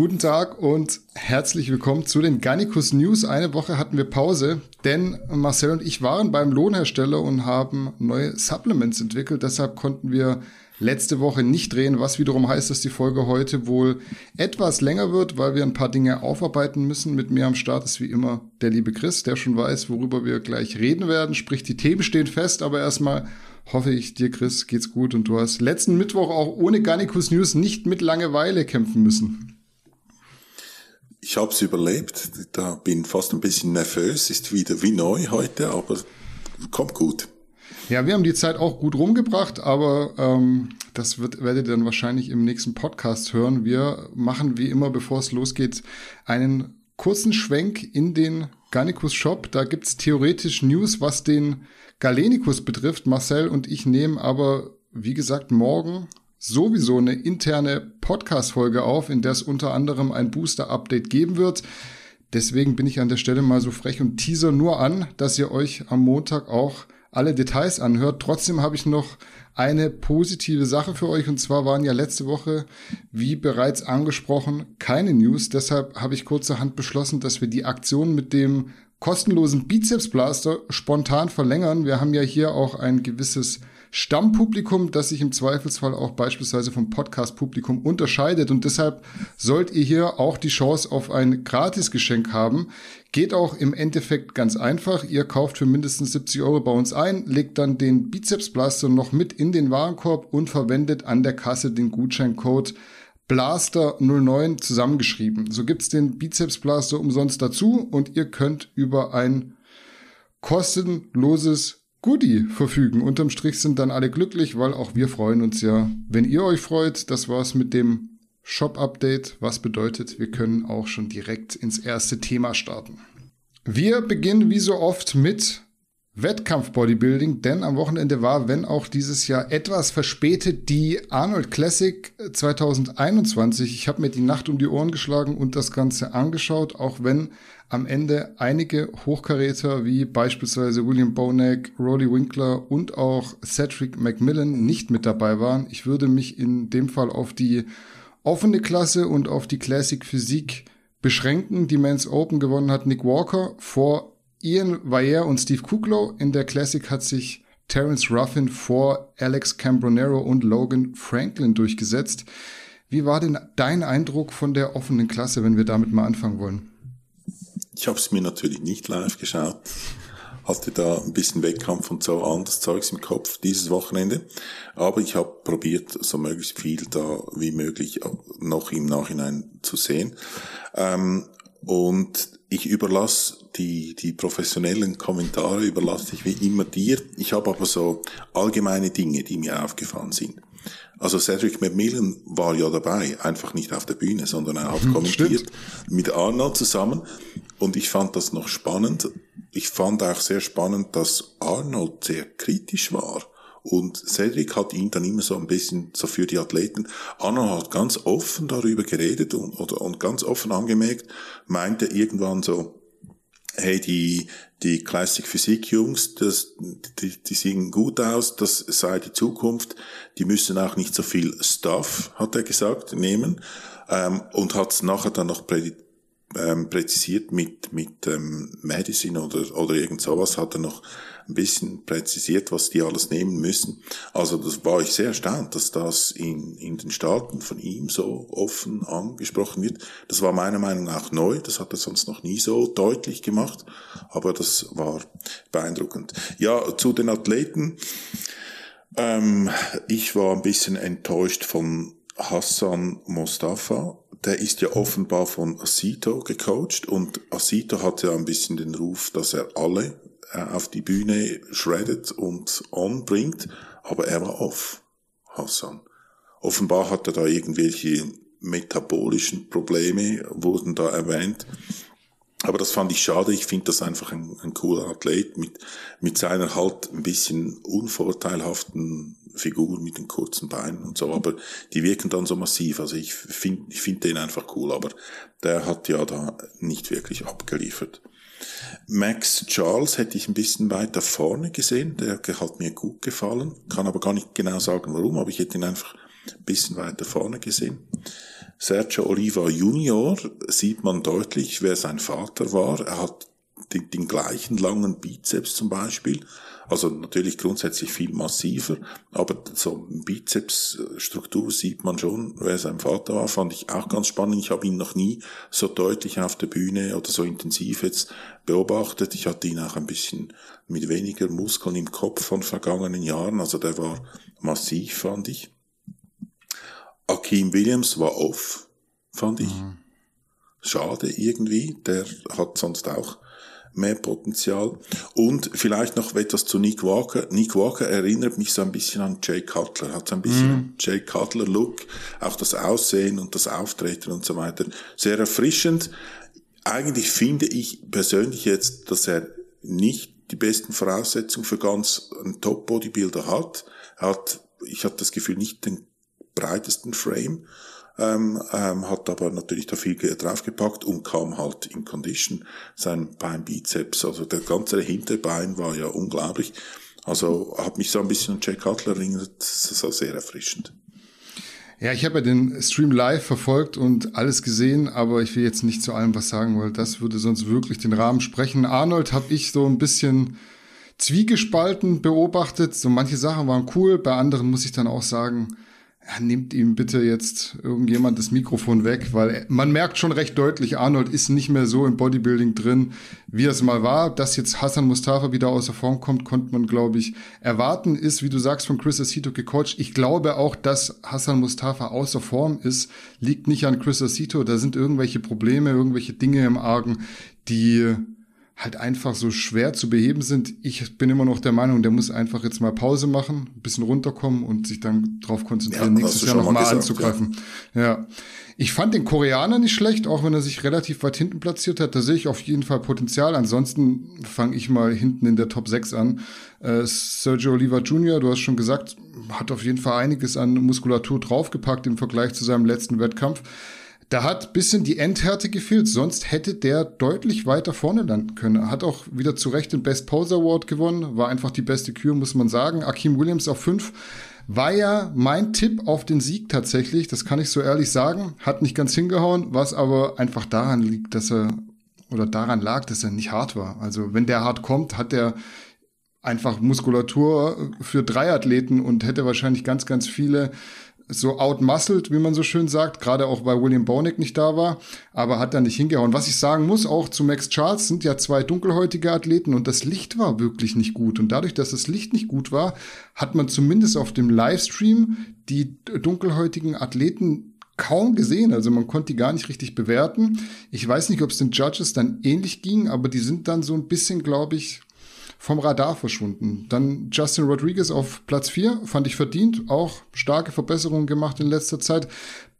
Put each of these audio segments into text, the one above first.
Guten Tag und herzlich willkommen zu den Garnicus News. Eine Woche hatten wir Pause, denn Marcel und ich waren beim Lohnhersteller und haben neue Supplements entwickelt. Deshalb konnten wir letzte Woche nicht drehen, was wiederum heißt, dass die Folge heute wohl etwas länger wird, weil wir ein paar Dinge aufarbeiten müssen. Mit mir am Start ist wie immer der liebe Chris, der schon weiß, worüber wir gleich reden werden. Sprich, die Themen stehen fest, aber erstmal hoffe ich, dir Chris geht's gut und du hast letzten Mittwoch auch ohne Garnicus News nicht mit Langeweile kämpfen müssen. Ich habe es überlebt. Da bin fast ein bisschen nervös. Ist wieder wie neu heute, aber kommt gut. Ja, wir haben die Zeit auch gut rumgebracht, aber ähm, das wird, werdet ihr dann wahrscheinlich im nächsten Podcast hören. Wir machen wie immer, bevor es losgeht, einen kurzen Schwenk in den Garnicus Shop. Da gibt's theoretisch News, was den Galenicus betrifft. Marcel und ich nehmen aber, wie gesagt, morgen sowieso eine interne Podcast-Folge auf, in der es unter anderem ein Booster-Update geben wird. Deswegen bin ich an der Stelle mal so frech und teaser nur an, dass ihr euch am Montag auch alle Details anhört. Trotzdem habe ich noch eine positive Sache für euch. Und zwar waren ja letzte Woche, wie bereits angesprochen, keine News. Deshalb habe ich kurzerhand beschlossen, dass wir die Aktion mit dem kostenlosen Bizeps Blaster spontan verlängern. Wir haben ja hier auch ein gewisses Stammpublikum, das sich im Zweifelsfall auch beispielsweise vom Podcast-Publikum unterscheidet. Und deshalb sollt ihr hier auch die Chance auf ein Gratisgeschenk haben. Geht auch im Endeffekt ganz einfach. Ihr kauft für mindestens 70 Euro bei uns ein, legt dann den Bizeps Blaster noch mit in den Warenkorb und verwendet an der Kasse den Gutscheincode Blaster09 zusammengeschrieben. So gibt's den Bizeps Blaster umsonst dazu und ihr könnt über ein kostenloses Goodie verfügen. Unterm Strich sind dann alle glücklich, weil auch wir freuen uns ja. Wenn ihr euch freut, das war's mit dem Shop-Update, was bedeutet, wir können auch schon direkt ins erste Thema starten. Wir beginnen wie so oft mit Wettkampf-Bodybuilding, denn am Wochenende war, wenn auch dieses Jahr etwas verspätet, die Arnold Classic 2021. Ich habe mir die Nacht um die Ohren geschlagen und das Ganze angeschaut, auch wenn am Ende einige Hochkaräter wie beispielsweise William Bonek, Rolly Winkler und auch Cedric McMillan nicht mit dabei waren. Ich würde mich in dem Fall auf die offene Klasse und auf die Classic Physik beschränken. Die Men's Open gewonnen hat Nick Walker vor Ian Vayer und Steve Kuklow. In der Classic hat sich Terence Ruffin vor Alex Cambronero und Logan Franklin durchgesetzt. Wie war denn dein Eindruck von der offenen Klasse, wenn wir damit mal anfangen wollen? Ich habe es mir natürlich nicht live geschaut. Hatte da ein bisschen Wettkampf und so anderes Zeugs im Kopf dieses Wochenende. Aber ich habe probiert, so möglichst viel da wie möglich noch im Nachhinein zu sehen. Ähm, und ich überlasse die, die professionellen Kommentare, überlasse ich wie immer dir. Ich habe aber so allgemeine Dinge, die mir aufgefallen sind. Also Cedric McMillan war ja dabei, einfach nicht auf der Bühne, sondern er hat kommentiert mit Arnold zusammen. Und ich fand das noch spannend. Ich fand auch sehr spannend, dass Arnold sehr kritisch war. Und Cedric hat ihn dann immer so ein bisschen so für die Athleten. Arnold hat ganz offen darüber geredet und, oder, und ganz offen angemerkt, meinte irgendwann so, hey, die, die Classic Physik Jungs, das, die, die sehen gut aus, das sei die Zukunft, die müssen auch nicht so viel Stuff, hat er gesagt, nehmen, ähm, und hat es nachher dann noch prädiziert ähm, präzisiert mit, mit ähm, Medicine oder, oder irgend sowas, hat er noch ein bisschen präzisiert, was die alles nehmen müssen. Also das war ich sehr erstaunt, dass das in, in den Staaten von ihm so offen angesprochen wird. Das war meiner Meinung nach neu, das hat er sonst noch nie so deutlich gemacht, aber das war beeindruckend. Ja, zu den Athleten. Ähm, ich war ein bisschen enttäuscht von Hassan Mustafa, der ist ja offenbar von Asito gecoacht und Asito hat ja ein bisschen den Ruf, dass er alle äh, auf die Bühne shreddet und on bringt, aber er war off, Hassan. Offenbar hat er da irgendwelche metabolischen Probleme, wurden da erwähnt. Aber das fand ich schade. Ich finde das einfach ein, ein cooler Athlet mit, mit seiner halt ein bisschen unvorteilhaften Figur mit den kurzen Beinen und so, aber die wirken dann so massiv. Also ich finde ich finde den einfach cool, aber der hat ja da nicht wirklich abgeliefert. Max Charles hätte ich ein bisschen weiter vorne gesehen, der hat mir gut gefallen, kann aber gar nicht genau sagen warum, aber ich hätte ihn einfach ein bisschen weiter vorne gesehen. Sergio Oliva Junior sieht man deutlich, wer sein Vater war. Er hat den, den gleichen langen Bizeps zum Beispiel. Also natürlich grundsätzlich viel massiver, aber so Bizepsstruktur sieht man schon, wer sein Vater war, fand ich auch ganz spannend. Ich habe ihn noch nie so deutlich auf der Bühne oder so intensiv jetzt beobachtet. Ich hatte ihn auch ein bisschen mit weniger Muskeln im Kopf von vergangenen Jahren, also der war massiv, fand ich. Akeem Williams war off, fand ich. Mhm. Schade irgendwie, der hat sonst auch mehr Potenzial. Und vielleicht noch etwas zu Nick Walker. Nick Walker erinnert mich so ein bisschen an Jay Cutler, hat so ein bisschen mm. Jay Cutler Look, auch das Aussehen und das Auftreten und so weiter. Sehr erfrischend. Eigentlich finde ich persönlich jetzt, dass er nicht die besten Voraussetzungen für ganz einen Top-Bodybuilder hat. Er hat, ich habe das Gefühl, nicht den breitesten Frame ähm, ähm, hat aber natürlich da viel draufgepackt und kam halt in Condition sein Beinbizeps. Also der ganze Hinterbein war ja unglaublich. Also hat mich so ein bisschen an Jack Cutler erinnert, das war sehr erfrischend. Ja, ich habe ja den Stream live verfolgt und alles gesehen, aber ich will jetzt nicht zu allem was sagen, weil das würde sonst wirklich den Rahmen sprechen. Arnold habe ich so ein bisschen zwiegespalten beobachtet. So manche Sachen waren cool, bei anderen muss ich dann auch sagen, nimmt ihm bitte jetzt irgendjemand das Mikrofon weg, weil man merkt schon recht deutlich, Arnold ist nicht mehr so im Bodybuilding drin, wie es mal war. Dass jetzt Hassan Mustafa wieder außer Form kommt, konnte man, glaube ich, erwarten. Ist, wie du sagst, von Chris Acito gecoacht. Ich glaube auch, dass Hassan Mustafa außer Form ist, liegt nicht an Chris Acito. Da sind irgendwelche Probleme, irgendwelche Dinge im Argen, die halt einfach so schwer zu beheben sind. Ich bin immer noch der Meinung, der muss einfach jetzt mal Pause machen, ein bisschen runterkommen und sich dann darauf konzentrieren, ja, nächstes Jahr nochmal anzugreifen. Ja. ja. Ich fand den Koreaner nicht schlecht, auch wenn er sich relativ weit hinten platziert hat. Da sehe ich auf jeden Fall Potenzial. Ansonsten fange ich mal hinten in der Top 6 an. Äh, Sergio Oliva Jr., du hast schon gesagt, hat auf jeden Fall einiges an Muskulatur draufgepackt im Vergleich zu seinem letzten Wettkampf. Da hat bisschen die Endhärte gefehlt, sonst hätte der deutlich weiter vorne landen können. Hat auch wieder zu Recht den Best Pose Award gewonnen, war einfach die beste Kür, muss man sagen. Akeem Williams auf fünf war ja mein Tipp auf den Sieg tatsächlich, das kann ich so ehrlich sagen. Hat nicht ganz hingehauen, was aber einfach daran liegt, dass er oder daran lag, dass er nicht hart war. Also wenn der hart kommt, hat er einfach Muskulatur für drei Athleten und hätte wahrscheinlich ganz, ganz viele so outmuscled, wie man so schön sagt, gerade auch weil William Bonick nicht da war, aber hat da nicht hingehauen. Was ich sagen muss, auch zu Max Charles sind ja zwei dunkelhäutige Athleten und das Licht war wirklich nicht gut. Und dadurch, dass das Licht nicht gut war, hat man zumindest auf dem Livestream die dunkelhäutigen Athleten kaum gesehen. Also man konnte die gar nicht richtig bewerten. Ich weiß nicht, ob es den Judges dann ähnlich ging, aber die sind dann so ein bisschen, glaube ich, vom Radar verschwunden. Dann Justin Rodriguez auf Platz 4, fand ich verdient, auch starke Verbesserungen gemacht in letzter Zeit.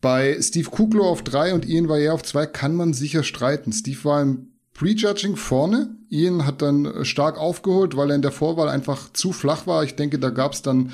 Bei Steve Kuglo auf 3 und Ian Valle auf 2 kann man sicher streiten. Steve war im Prejudging vorne. Ian hat dann stark aufgeholt, weil er in der Vorwahl einfach zu flach war. Ich denke, da gab es dann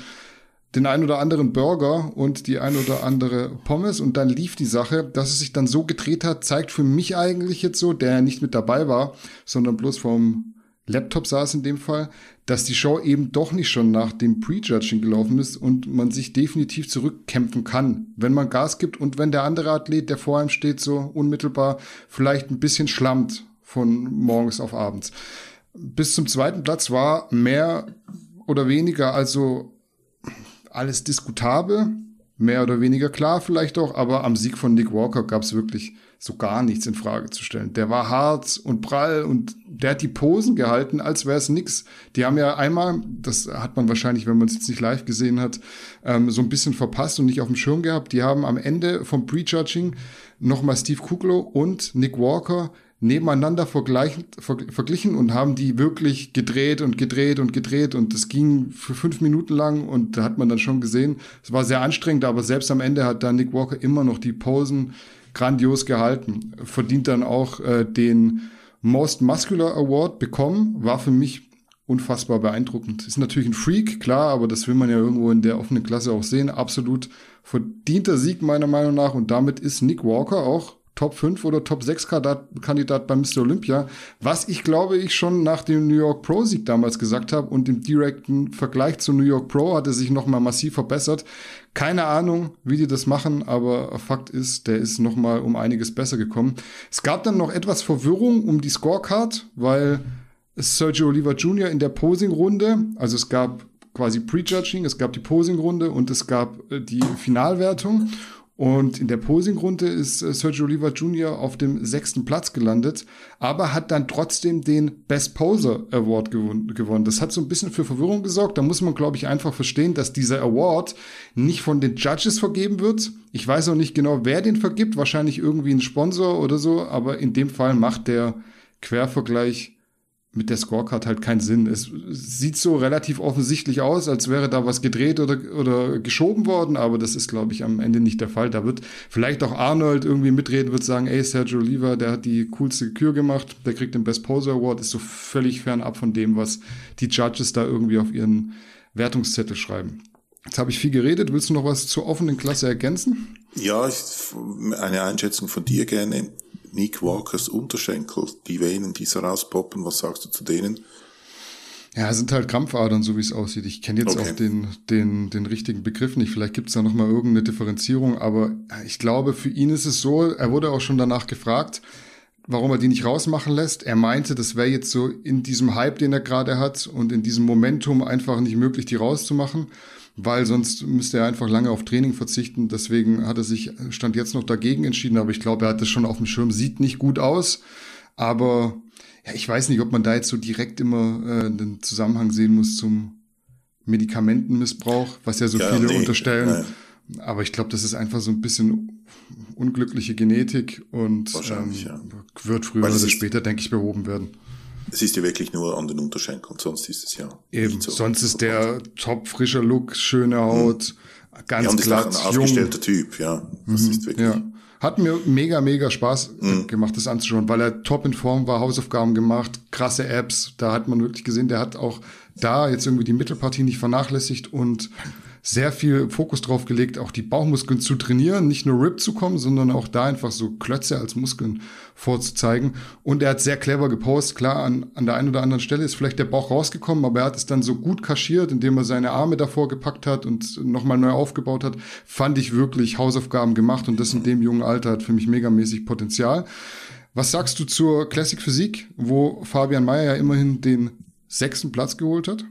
den ein oder anderen Burger und die ein oder andere Pommes und dann lief die Sache. Dass es sich dann so gedreht hat, zeigt für mich eigentlich jetzt so, der nicht mit dabei war, sondern bloß vom Laptop saß in dem Fall, dass die Show eben doch nicht schon nach dem Prejudging gelaufen ist und man sich definitiv zurückkämpfen kann, wenn man Gas gibt und wenn der andere Athlet, der vor einem steht, so unmittelbar vielleicht ein bisschen schlammt von morgens auf abends. Bis zum zweiten Platz war mehr oder weniger also alles diskutabel, mehr oder weniger klar vielleicht auch, aber am Sieg von Nick Walker gab es wirklich so gar nichts in Frage zu stellen. Der war hart und prall und der hat die Posen gehalten, als wäre es nix. Die haben ja einmal, das hat man wahrscheinlich, wenn man es jetzt nicht live gesehen hat, ähm, so ein bisschen verpasst und nicht auf dem Schirm gehabt. Die haben am Ende vom Prejudging nochmal Steve Kuglo und Nick Walker nebeneinander verglichen und haben die wirklich gedreht und gedreht und gedreht und das ging für fünf Minuten lang und da hat man dann schon gesehen, es war sehr anstrengend, aber selbst am Ende hat da Nick Walker immer noch die Posen grandios gehalten. Verdient dann auch äh, den Most Muscular Award bekommen. War für mich unfassbar beeindruckend. Ist natürlich ein Freak, klar, aber das will man ja irgendwo in der offenen Klasse auch sehen. Absolut verdienter Sieg meiner Meinung nach und damit ist Nick Walker auch Top 5 oder Top 6 Kandidat bei Mr. Olympia, was ich glaube ich schon nach dem New York Pro Sieg damals gesagt habe und im direkten Vergleich zu New York Pro hat er sich nochmal massiv verbessert. Keine Ahnung, wie die das machen, aber Fakt ist, der ist nochmal um einiges besser gekommen. Es gab dann noch etwas Verwirrung um die Scorecard, weil Sergio Oliver Jr. in der Posing-Runde, also es gab quasi Prejudging, es gab die Posing-Runde und es gab äh, die Finalwertung. Und in der Posing-Runde ist äh, Sergio Oliver Jr. auf dem sechsten Platz gelandet, aber hat dann trotzdem den Best Poser Award gewonnen. Das hat so ein bisschen für Verwirrung gesorgt. Da muss man, glaube ich, einfach verstehen, dass dieser Award nicht von den Judges vergeben wird. Ich weiß auch nicht genau, wer den vergibt. Wahrscheinlich irgendwie ein Sponsor oder so. Aber in dem Fall macht der Quervergleich mit der Scorecard halt keinen Sinn. Es sieht so relativ offensichtlich aus, als wäre da was gedreht oder, oder geschoben worden, aber das ist, glaube ich, am Ende nicht der Fall. Da wird vielleicht auch Arnold irgendwie mitreden, wird sagen, ey, Sergio Oliva, der hat die coolste Kür gemacht, der kriegt den Best Poser Award, ist so völlig fernab von dem, was die Judges da irgendwie auf ihren Wertungszettel schreiben. Jetzt habe ich viel geredet. Willst du noch was zur offenen Klasse ergänzen? Ja, eine Einschätzung von dir gerne. Nick Walkers Unterschenkel, die Venen, die so rauspoppen, was sagst du zu denen? Ja, sind halt Krampfadern, so wie es aussieht. Ich kenne jetzt okay. auch den, den, den richtigen Begriff nicht. Vielleicht gibt es da nochmal irgendeine Differenzierung, aber ich glaube, für ihn ist es so, er wurde auch schon danach gefragt, warum er die nicht rausmachen lässt. Er meinte, das wäre jetzt so in diesem Hype, den er gerade hat und in diesem Momentum einfach nicht möglich, die rauszumachen weil sonst müsste er einfach lange auf Training verzichten. Deswegen hat er sich Stand jetzt noch dagegen entschieden, aber ich glaube, er hat das schon auf dem Schirm, sieht nicht gut aus. Aber ja, ich weiß nicht, ob man da jetzt so direkt immer äh, den Zusammenhang sehen muss zum Medikamentenmissbrauch, was ja so ja, viele nee, unterstellen. Nee. Aber ich glaube, das ist einfach so ein bisschen unglückliche Genetik und ähm, ja. wird früher oder später, denke ich, behoben werden. Es ist ja wirklich nur an den Unterschenkeln, sonst ist es ja. Eben, so sonst ist der top frischer Look, schöne Haut, mhm. ganz ja, und glatt, ist ein aufgestellter Typ, ja. Das mhm, ist wirklich. Ja. Hat mir mega, mega Spaß mhm. gemacht, das anzuschauen, weil er top in Form war, Hausaufgaben gemacht, krasse Apps. Da hat man wirklich gesehen, der hat auch da jetzt irgendwie die Mittelpartie nicht vernachlässigt und sehr viel Fokus drauf gelegt, auch die Bauchmuskeln zu trainieren, nicht nur RIP zu kommen, sondern auch da einfach so Klötze als Muskeln vorzuzeigen. Und er hat sehr clever gepostet. Klar, an, an der einen oder anderen Stelle ist vielleicht der Bauch rausgekommen, aber er hat es dann so gut kaschiert, indem er seine Arme davor gepackt hat und nochmal neu aufgebaut hat. Fand ich wirklich Hausaufgaben gemacht und das in dem jungen Alter hat für mich megamäßig Potenzial. Was sagst du zur Classic Physik, wo Fabian Mayer ja immerhin den sechsten Platz geholt hat?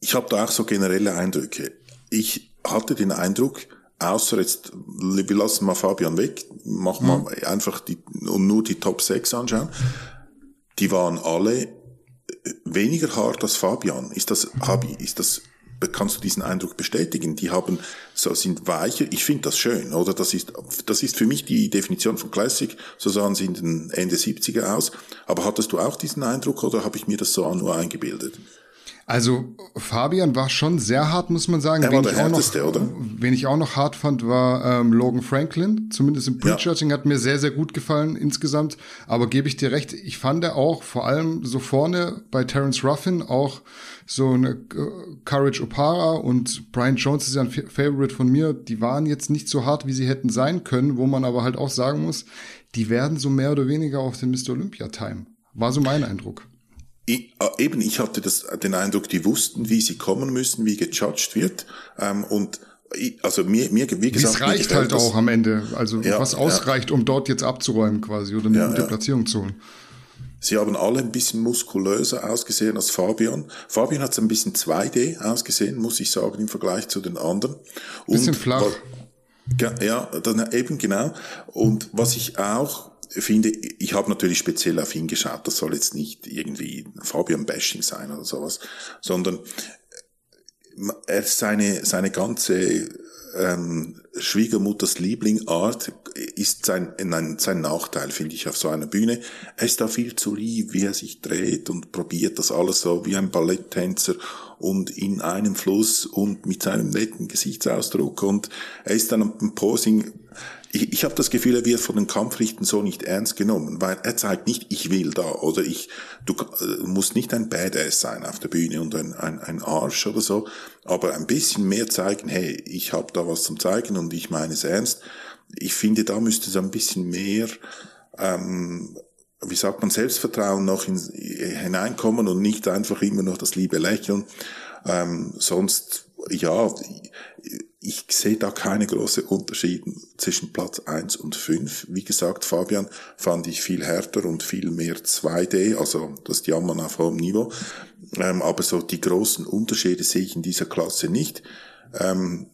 Ich habe da auch so generelle Eindrücke. Ich hatte den Eindruck, außer jetzt, wir lassen mal Fabian weg, machen wir mhm. einfach die, und nur die Top 6 anschauen, die waren alle weniger hart als Fabian. Ist das, hab ist das, kannst du diesen Eindruck bestätigen? Die haben, so sind weicher. Ich finde das schön, oder? Das ist, das ist für mich die Definition von Classic. So sahen sie in den Ende 70er aus. Aber hattest du auch diesen Eindruck oder habe ich mir das so nur eingebildet? Also Fabian war schon sehr hart, muss man sagen. Er wen war der härteste, noch, oder? Wen ich auch noch hart fand, war ähm, Logan Franklin. Zumindest im Prejudging ja. hat mir sehr, sehr gut gefallen insgesamt. Aber gebe ich dir recht, ich fand auch vor allem so vorne bei Terence Ruffin auch so eine äh, Courage Opara und Brian Jones ist ja ein Favorite von mir. Die waren jetzt nicht so hart, wie sie hätten sein können, wo man aber halt auch sagen muss, die werden so mehr oder weniger auf den Mr. Olympia Time. War so mein Eindruck. Ich, äh, eben, ich hatte das, den Eindruck, die wussten, wie sie kommen müssen, wie gejudged wird. Ähm, und ich, also mir, mir, wie gesagt. Es reicht halt auch am Ende. Also ja, was ausreicht, ja. um dort jetzt abzuräumen quasi oder eine ja, gute Platzierung zu holen. Sie haben alle ein bisschen muskulöser ausgesehen als Fabian. Fabian hat so ein bisschen 2D ausgesehen, muss ich sagen, im Vergleich zu den anderen. Und bisschen flach. Ja, dann eben genau. Und was ich auch finde, ich habe natürlich speziell auf ihn geschaut, das soll jetzt nicht irgendwie Fabian-Bashing sein oder sowas, sondern er seine, seine ganze ähm, Schwiegermutters Lieblingart ist sein, nein, sein Nachteil, finde ich, auf so einer Bühne. Er ist da viel zu lieb, wie er sich dreht und probiert das alles so wie ein Balletttänzer und in einem Fluss und mit seinem netten Gesichtsausdruck und er ist dann am Posing ich, ich habe das Gefühl, er wird von den Kampfrichten so nicht ernst genommen, weil er zeigt nicht, ich will da oder ich, du äh, musst nicht ein Badass sein auf der Bühne und ein, ein, ein Arsch oder so, aber ein bisschen mehr zeigen, hey, ich habe da was zum zeigen und ich meine es ernst. ich finde, da müsste so ein bisschen mehr, ähm, wie sagt man, Selbstvertrauen noch in, hineinkommen und nicht einfach immer noch das liebe Lächeln. Ähm, sonst, ja, ich sehe da keine großen Unterschiede zwischen Platz 1 und 5. Wie gesagt, Fabian fand ich viel härter und viel mehr 2D, also das Jammern auf hohem Niveau. Ähm, aber so die großen Unterschiede sehe ich in dieser Klasse nicht. Ähm,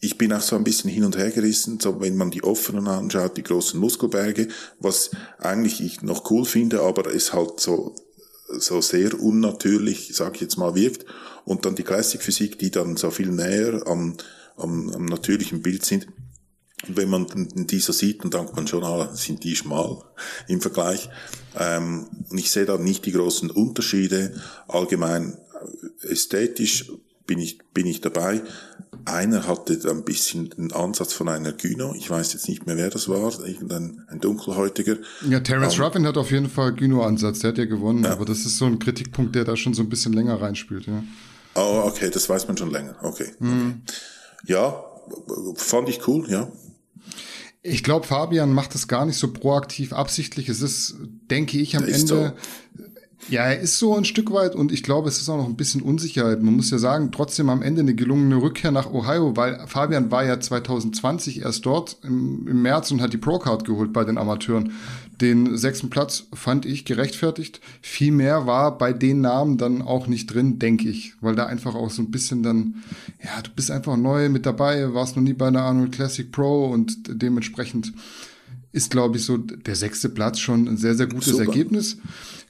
ich bin auch so ein bisschen hin und her gerissen, so wenn man die offenen anschaut, die großen Muskelberge, was eigentlich ich noch cool finde, aber es halt so so sehr unnatürlich, sage ich jetzt mal, wirkt. Und dann die Classic Physik, die dann so viel näher am am, am natürlichen Bild sind. Und wenn man dieser sieht, dann denkt man schon, ah, sind die schmal im Vergleich. Ähm, ich sehe da nicht die großen Unterschiede. Allgemein äh, ästhetisch bin ich, bin ich dabei. Einer hatte ein bisschen den Ansatz von einer Gyno. Ich weiß jetzt nicht mehr, wer das war. Irgendein ein dunkelhäutiger. Ja, Terence um, ähm, Ruffin hat auf jeden Fall Gyno-Ansatz. Der hat ja gewonnen. Ja. Aber das ist so ein Kritikpunkt, der da schon so ein bisschen länger reinspielt. Ja. Oh, okay, das weiß man schon länger. Okay. Mhm. ja, fand ich cool, ja. Ich glaube, Fabian macht das gar nicht so proaktiv absichtlich. Es ist, denke ich, am Ende. So. Ja, er ist so ein Stück weit und ich glaube, es ist auch noch ein bisschen Unsicherheit. Man muss ja sagen, trotzdem am Ende eine gelungene Rückkehr nach Ohio, weil Fabian war ja 2020 erst dort im, im März und hat die Pro-Card geholt bei den Amateuren. Den sechsten Platz fand ich gerechtfertigt. Viel mehr war bei den Namen dann auch nicht drin, denke ich, weil da einfach auch so ein bisschen dann, ja, du bist einfach neu mit dabei, warst noch nie bei einer Arnold Classic Pro und dementsprechend ist, glaube ich, so der sechste Platz schon ein sehr, sehr gutes Super. Ergebnis.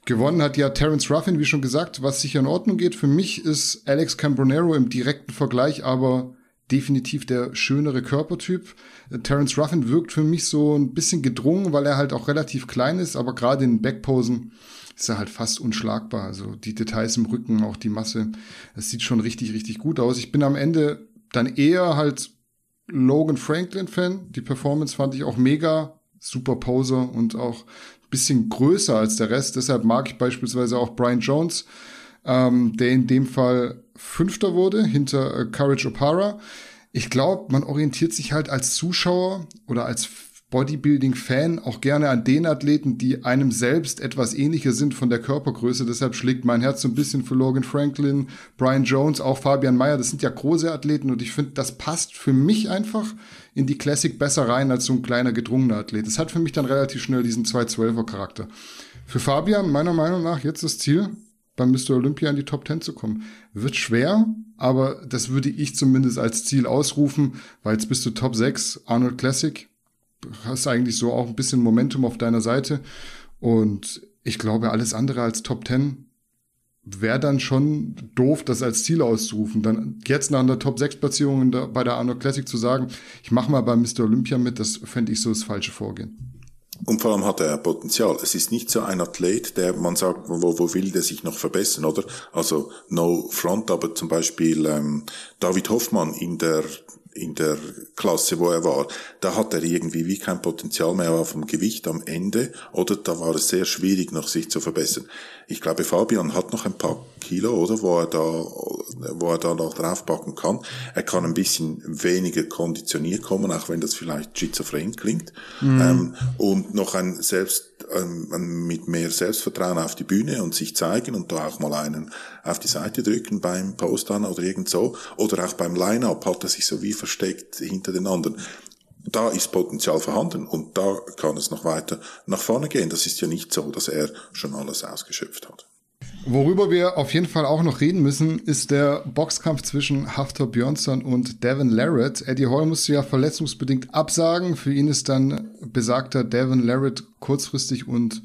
Gewonnen hat ja Terence Ruffin, wie schon gesagt, was sicher in Ordnung geht. Für mich ist Alex Cambronero im direkten Vergleich aber definitiv der schönere Körpertyp. Terence Ruffin wirkt für mich so ein bisschen gedrungen, weil er halt auch relativ klein ist, aber gerade in Backposen ist er halt fast unschlagbar. Also die Details im Rücken, auch die Masse, es sieht schon richtig, richtig gut aus. Ich bin am Ende dann eher halt Logan Franklin-Fan. Die Performance fand ich auch mega. Super Poser und auch ein bisschen größer als der Rest. Deshalb mag ich beispielsweise auch Brian Jones, ähm, der in dem Fall Fünfter wurde hinter äh, Courage O'Para. Ich glaube, man orientiert sich halt als Zuschauer oder als Bodybuilding-Fan auch gerne an den Athleten, die einem selbst etwas ähnlicher sind von der Körpergröße. Deshalb schlägt mein Herz so ein bisschen für Logan Franklin, Brian Jones, auch Fabian Mayer. Das sind ja große Athleten und ich finde, das passt für mich einfach in die Classic besser rein als so ein kleiner gedrungener Athlet. Das hat für mich dann relativ schnell diesen 212er Charakter. Für Fabian, meiner Meinung nach, jetzt das Ziel, beim Mr. Olympia in die Top 10 zu kommen. Wird schwer, aber das würde ich zumindest als Ziel ausrufen, weil jetzt bist du Top 6, Arnold Classic, hast eigentlich so auch ein bisschen Momentum auf deiner Seite. Und ich glaube, alles andere als Top 10 wäre dann schon doof, das als Ziel auszurufen. Dann jetzt nach einer Top 6 Platzierung bei der Arnold Classic zu sagen, ich mache mal bei Mr. Olympia mit, das fände ich so das falsche Vorgehen. Und vor allem hat er Potenzial. Es ist nicht so ein Athlet, der man sagt, wo, wo will der sich noch verbessern, oder? Also no front, aber zum Beispiel ähm, David Hoffmann in der in der Klasse, wo er war, da hat er irgendwie wie kein Potenzial mehr auf dem Gewicht am Ende, oder da war es sehr schwierig, noch sich zu verbessern. Ich glaube, Fabian hat noch ein paar Kilo, oder, wo er da, wo er da noch draufpacken kann. Er kann ein bisschen weniger konditioniert kommen, auch wenn das vielleicht schizophren klingt, mhm. ähm, und noch ein selbst ähm, mit mehr Selbstvertrauen auf die Bühne und sich zeigen und da auch mal einen auf die Seite drücken beim Postern oder irgend so. Oder auch beim Line-Up hat er sich so wie versteckt hinter den anderen. Da ist Potenzial vorhanden und da kann es noch weiter nach vorne gehen. Das ist ja nicht so, dass er schon alles ausgeschöpft hat. Worüber wir auf jeden Fall auch noch reden müssen, ist der Boxkampf zwischen Haftor Björnsson und Devin Larrett. Eddie Hall musste ja verletzungsbedingt absagen. Für ihn ist dann besagter Devin Larrett kurzfristig und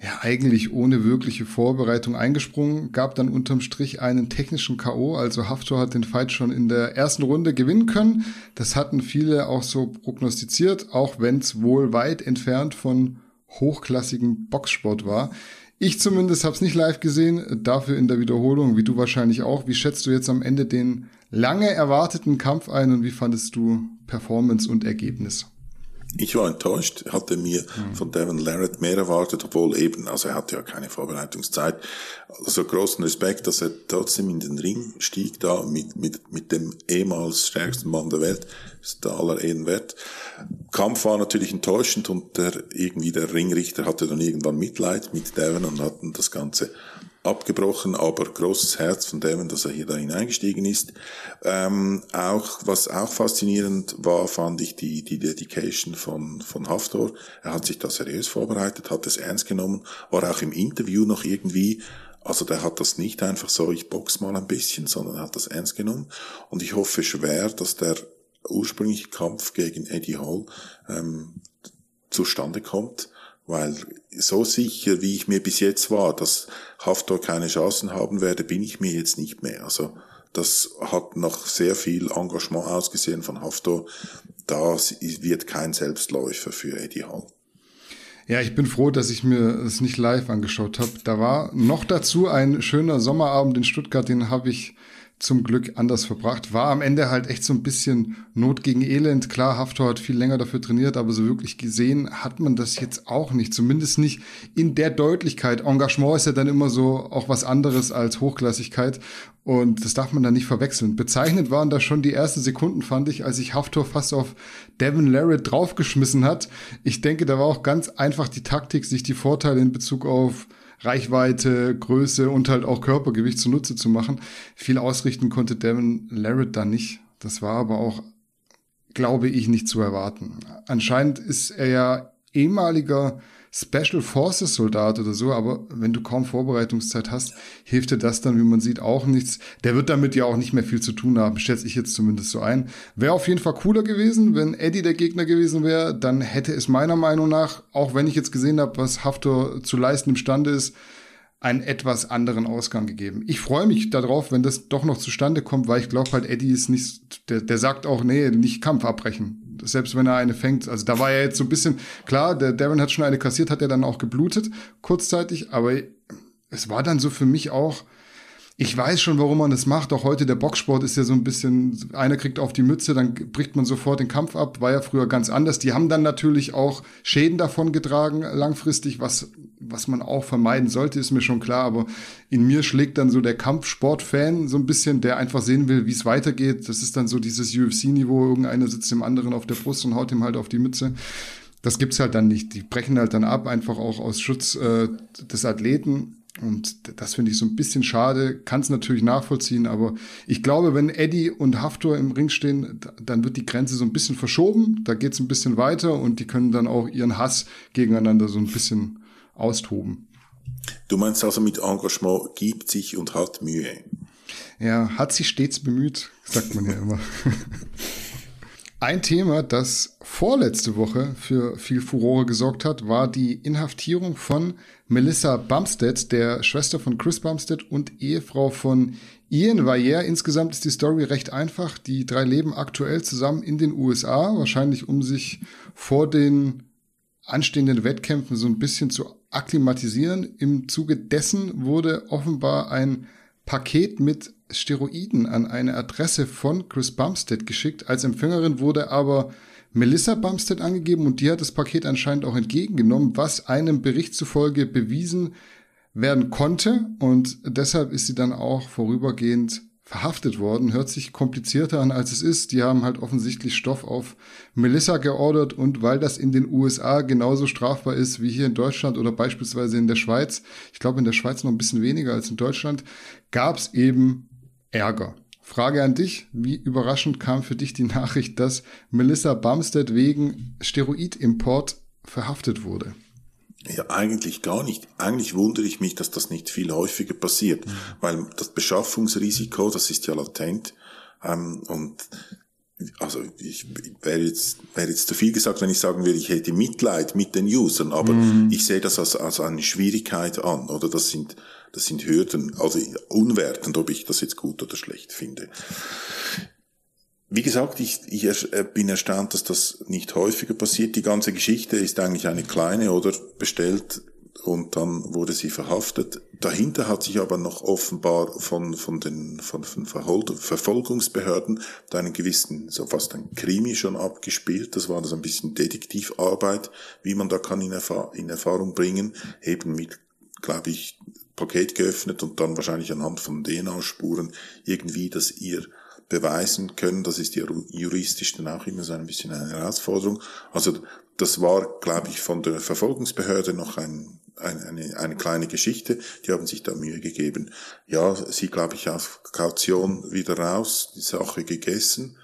ja, eigentlich ohne wirkliche Vorbereitung eingesprungen, gab dann unterm Strich einen technischen K.O., also Haftor hat den Fight schon in der ersten Runde gewinnen können. Das hatten viele auch so prognostiziert, auch wenn es wohl weit entfernt von hochklassigem Boxsport war. Ich zumindest habe es nicht live gesehen, dafür in der Wiederholung, wie du wahrscheinlich auch. Wie schätzt du jetzt am Ende den lange erwarteten Kampf ein und wie fandest du Performance und Ergebnis? Ich war enttäuscht, hatte mir mhm. von Devin Larrett mehr erwartet, obwohl eben, also er hatte ja keine Vorbereitungszeit. Also großen Respekt, dass er trotzdem in den Ring stieg, da mit, mit, mit dem ehemals stärksten Mann der Welt, ist der aller Ehren wert. Kampf war natürlich enttäuschend und der, irgendwie der Ringrichter hatte dann irgendwann Mitleid mit Devin und hatten das Ganze abgebrochen, aber großes Herz von Devon, dass er hier da hineingestiegen ist. Ähm, auch, was auch faszinierend war, fand ich die, die Dedication von, von Haftor. Er hat sich da seriös vorbereitet, hat es ernst genommen, war auch im Interview noch irgendwie also der hat das nicht einfach so, ich box mal ein bisschen, sondern hat das ernst genommen. Und ich hoffe schwer, dass der ursprüngliche Kampf gegen Eddie Hall ähm, zustande kommt weil so sicher, wie ich mir bis jetzt war, dass Haftor keine Chancen haben werde, bin ich mir jetzt nicht mehr. Also das hat noch sehr viel Engagement ausgesehen von Haftor. Das wird kein Selbstläufer für Eddie Hall. Ja, ich bin froh, dass ich mir es nicht live angeschaut habe. Da war noch dazu ein schöner Sommerabend in Stuttgart, den habe ich zum Glück anders verbracht. War am Ende halt echt so ein bisschen Not gegen Elend. Klar, Haftor hat viel länger dafür trainiert, aber so wirklich gesehen hat man das jetzt auch nicht. Zumindest nicht in der Deutlichkeit. Engagement ist ja dann immer so auch was anderes als Hochklassigkeit. Und das darf man da nicht verwechseln. Bezeichnet waren da schon die ersten Sekunden, fand ich, als sich Haftor fast auf Devin Larrett draufgeschmissen hat. Ich denke, da war auch ganz einfach die Taktik, sich die Vorteile in Bezug auf Reichweite, Größe und halt auch Körpergewicht zunutze zu machen. Viel ausrichten konnte Devin Larrett da nicht. Das war aber auch, glaube ich, nicht zu erwarten. Anscheinend ist er ja ehemaliger Special Forces Soldat oder so, aber wenn du kaum Vorbereitungszeit hast, hilft dir das dann, wie man sieht, auch nichts. Der wird damit ja auch nicht mehr viel zu tun haben, schätze ich jetzt zumindest so ein. Wäre auf jeden Fall cooler gewesen, wenn Eddie der Gegner gewesen wäre, dann hätte es meiner Meinung nach, auch wenn ich jetzt gesehen habe, was Haftor zu leisten imstande ist, einen etwas anderen Ausgang gegeben. Ich freue mich darauf, wenn das doch noch zustande kommt, weil ich glaube halt, Eddie ist nicht, der, der sagt auch, nee, nicht Kampf abbrechen. Selbst wenn er eine fängt. Also da war er jetzt so ein bisschen, klar, der Darren hat schon eine kassiert, hat er dann auch geblutet, kurzzeitig, aber es war dann so für mich auch, ich weiß schon, warum man das macht. Auch heute der Boxsport ist ja so ein bisschen, einer kriegt auf die Mütze, dann bricht man sofort den Kampf ab. War ja früher ganz anders. Die haben dann natürlich auch Schäden davon getragen, langfristig, was, was man auch vermeiden sollte, ist mir schon klar. Aber in mir schlägt dann so der Kampfsport-Fan so ein bisschen, der einfach sehen will, wie es weitergeht. Das ist dann so dieses UFC-Niveau. Irgendeiner sitzt dem anderen auf der Brust und haut ihm halt auf die Mütze. Das gibt's halt dann nicht. Die brechen halt dann ab, einfach auch aus Schutz äh, des Athleten. Und das finde ich so ein bisschen schade, kann es natürlich nachvollziehen, aber ich glaube, wenn Eddie und Haftor im Ring stehen, dann wird die Grenze so ein bisschen verschoben, da geht es ein bisschen weiter und die können dann auch ihren Hass gegeneinander so ein bisschen austoben. Du meinst also mit Engagement gibt sich und hat Mühe. Ja, hat sich stets bemüht, sagt man ja immer. Ein Thema, das vorletzte Woche für viel Furore gesorgt hat, war die Inhaftierung von Melissa Bumstead, der Schwester von Chris Bumstead und Ehefrau von Ian Vayer. Insgesamt ist die Story recht einfach. Die drei leben aktuell zusammen in den USA, wahrscheinlich um sich vor den anstehenden Wettkämpfen so ein bisschen zu akklimatisieren. Im Zuge dessen wurde offenbar ein Paket mit Steroiden an eine Adresse von Chris Bumstead geschickt. Als Empfängerin wurde aber Melissa Bumstead angegeben und die hat das Paket anscheinend auch entgegengenommen, was einem Bericht zufolge bewiesen werden konnte und deshalb ist sie dann auch vorübergehend verhaftet worden. Hört sich komplizierter an, als es ist. Die haben halt offensichtlich Stoff auf Melissa geordert und weil das in den USA genauso strafbar ist wie hier in Deutschland oder beispielsweise in der Schweiz, ich glaube in der Schweiz noch ein bisschen weniger als in Deutschland, gab es eben Ärger. Frage an dich, wie überraschend kam für dich die Nachricht, dass Melissa Bumstead wegen Steroidimport verhaftet wurde? Ja, eigentlich gar nicht. Eigentlich wundere ich mich, dass das nicht viel häufiger passiert, mhm. weil das Beschaffungsrisiko, das ist ja latent. Ähm, und also ich wäre jetzt, wäre jetzt zu viel gesagt, wenn ich sagen würde, ich hätte Mitleid mit den Usern, aber mhm. ich sehe das als, als eine Schwierigkeit an, oder das sind, das sind Hürden, also unwertend, ob ich das jetzt gut oder schlecht finde. Wie gesagt, ich, ich äh, bin erstaunt, dass das nicht häufiger passiert. Die ganze Geschichte ist eigentlich eine kleine oder bestellt und dann wurde sie verhaftet. Dahinter hat sich aber noch offenbar von, von den von, von Verfolgungsbehörden einen gewissen, so fast ein Krimi schon abgespielt. Das war das ein bisschen Detektivarbeit, wie man da kann in, Erfahr in Erfahrung bringen, eben mit, glaube ich, Paket geöffnet und dann wahrscheinlich anhand von DNA-Spuren irgendwie, dass ihr beweisen können. Das ist ja juristisch dann auch immer so ein bisschen eine Herausforderung. Also das war, glaube ich, von der Verfolgungsbehörde noch ein, ein, eine, eine kleine Geschichte. Die haben sich da Mühe gegeben. Ja, sie, glaube ich, auf Kaution wieder raus, die Sache gegessen.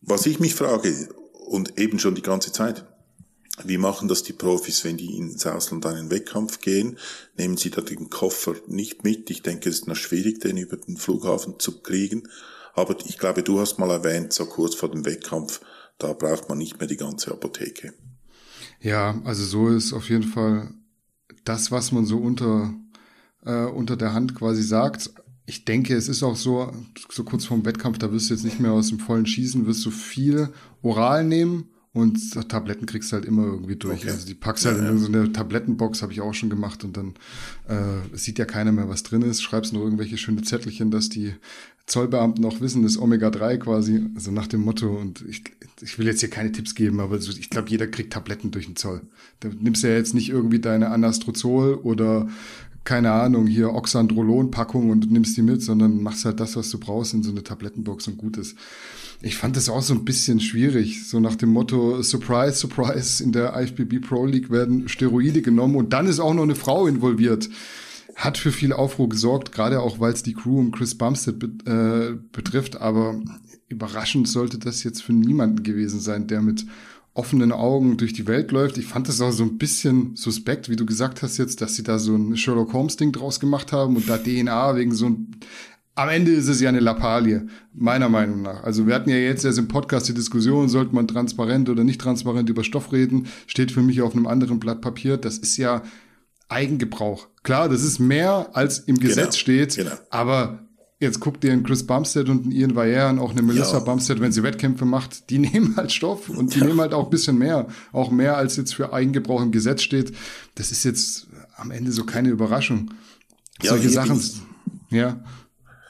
Was ich mich frage, und eben schon die ganze Zeit, wie machen das die Profis, wenn die ins Ausland einen Wettkampf gehen? Nehmen sie da den Koffer nicht mit? Ich denke, es ist noch schwierig, den über den Flughafen zu kriegen. Aber ich glaube, du hast mal erwähnt, so kurz vor dem Wettkampf, da braucht man nicht mehr die ganze Apotheke. Ja, also so ist auf jeden Fall das, was man so unter, äh, unter der Hand quasi sagt. Ich denke, es ist auch so, so kurz vorm Wettkampf, da wirst du jetzt nicht mehr aus dem vollen Schießen, wirst du viel oral nehmen und Tabletten kriegst du halt immer irgendwie durch. Okay. Also die packst halt ja, in so eine Tablettenbox, habe ich auch schon gemacht. Und dann äh, sieht ja keiner mehr, was drin ist. Schreibst nur irgendwelche schöne Zettelchen, dass die Zollbeamten auch wissen, das Omega-3 quasi, also nach dem Motto. Und ich, ich will jetzt hier keine Tipps geben, aber so, ich glaube, jeder kriegt Tabletten durch den Zoll. Da nimmst du ja jetzt nicht irgendwie deine Anastrozol oder keine Ahnung, hier Oxandrolon-Packung und nimmst die mit, sondern machst halt das, was du brauchst in so eine Tablettenbox und gut ist. Ich fand das auch so ein bisschen schwierig, so nach dem Motto, Surprise, Surprise, in der IFBB Pro League werden Steroide genommen und dann ist auch noch eine Frau involviert. Hat für viel Aufruhr gesorgt, gerade auch, weil es die Crew um Chris Bumstead be äh, betrifft, aber überraschend sollte das jetzt für niemanden gewesen sein, der mit offenen Augen durch die Welt läuft. Ich fand das auch so ein bisschen suspekt, wie du gesagt hast jetzt, dass sie da so ein Sherlock Holmes Ding draus gemacht haben und da DNA wegen so ein am Ende ist es ja eine Lappalie, meiner Meinung nach. Also wir hatten ja jetzt erst im Podcast die Diskussion, sollte man transparent oder nicht transparent über Stoff reden, steht für mich auf einem anderen Blatt Papier. Das ist ja Eigengebrauch. Klar, das ist mehr als im Gesetz genau, steht, genau. aber jetzt guckt ihr einen Chris Bumstead und einen Ian Valliere und auch eine Melissa ja. Bumstead, wenn sie Wettkämpfe macht, die nehmen halt Stoff und die ja. nehmen halt auch ein bisschen mehr. Auch mehr als jetzt für Eigengebrauch im Gesetz steht. Das ist jetzt am Ende so keine Überraschung. Ja, Solche Sachen, ja.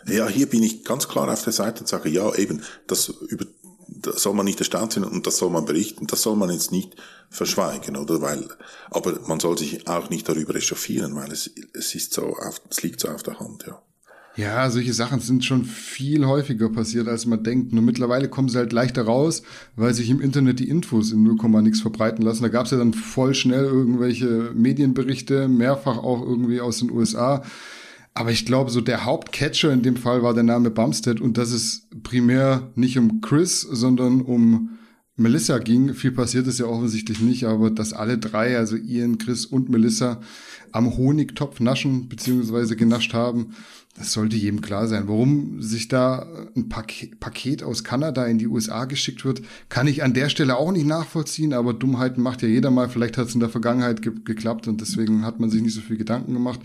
Ja, hier bin ich ganz klar auf der Seite und sage, ja, eben, das über das soll man nicht erstaunt sein und das soll man berichten, das soll man jetzt nicht verschweigen, oder? Weil, aber man soll sich auch nicht darüber echauffieren, weil es, es ist so auf, es liegt so auf der Hand, ja. Ja, solche Sachen sind schon viel häufiger passiert, als man denkt. Nur mittlerweile kommen sie halt leichter raus, weil sich im Internet die Infos in 0, nix verbreiten lassen. Da gab es ja dann voll schnell irgendwelche Medienberichte, mehrfach auch irgendwie aus den USA, aber ich glaube, so der Hauptcatcher in dem Fall war der Name Bumstead und dass es primär nicht um Chris, sondern um Melissa ging. Viel passiert ist ja offensichtlich nicht, aber dass alle drei, also Ian, Chris und Melissa, am Honigtopf naschen bzw. genascht haben, das sollte jedem klar sein. Warum sich da ein Paket aus Kanada in die USA geschickt wird, kann ich an der Stelle auch nicht nachvollziehen, aber Dummheiten macht ja jeder mal. Vielleicht hat es in der Vergangenheit ge geklappt und deswegen hat man sich nicht so viel Gedanken gemacht.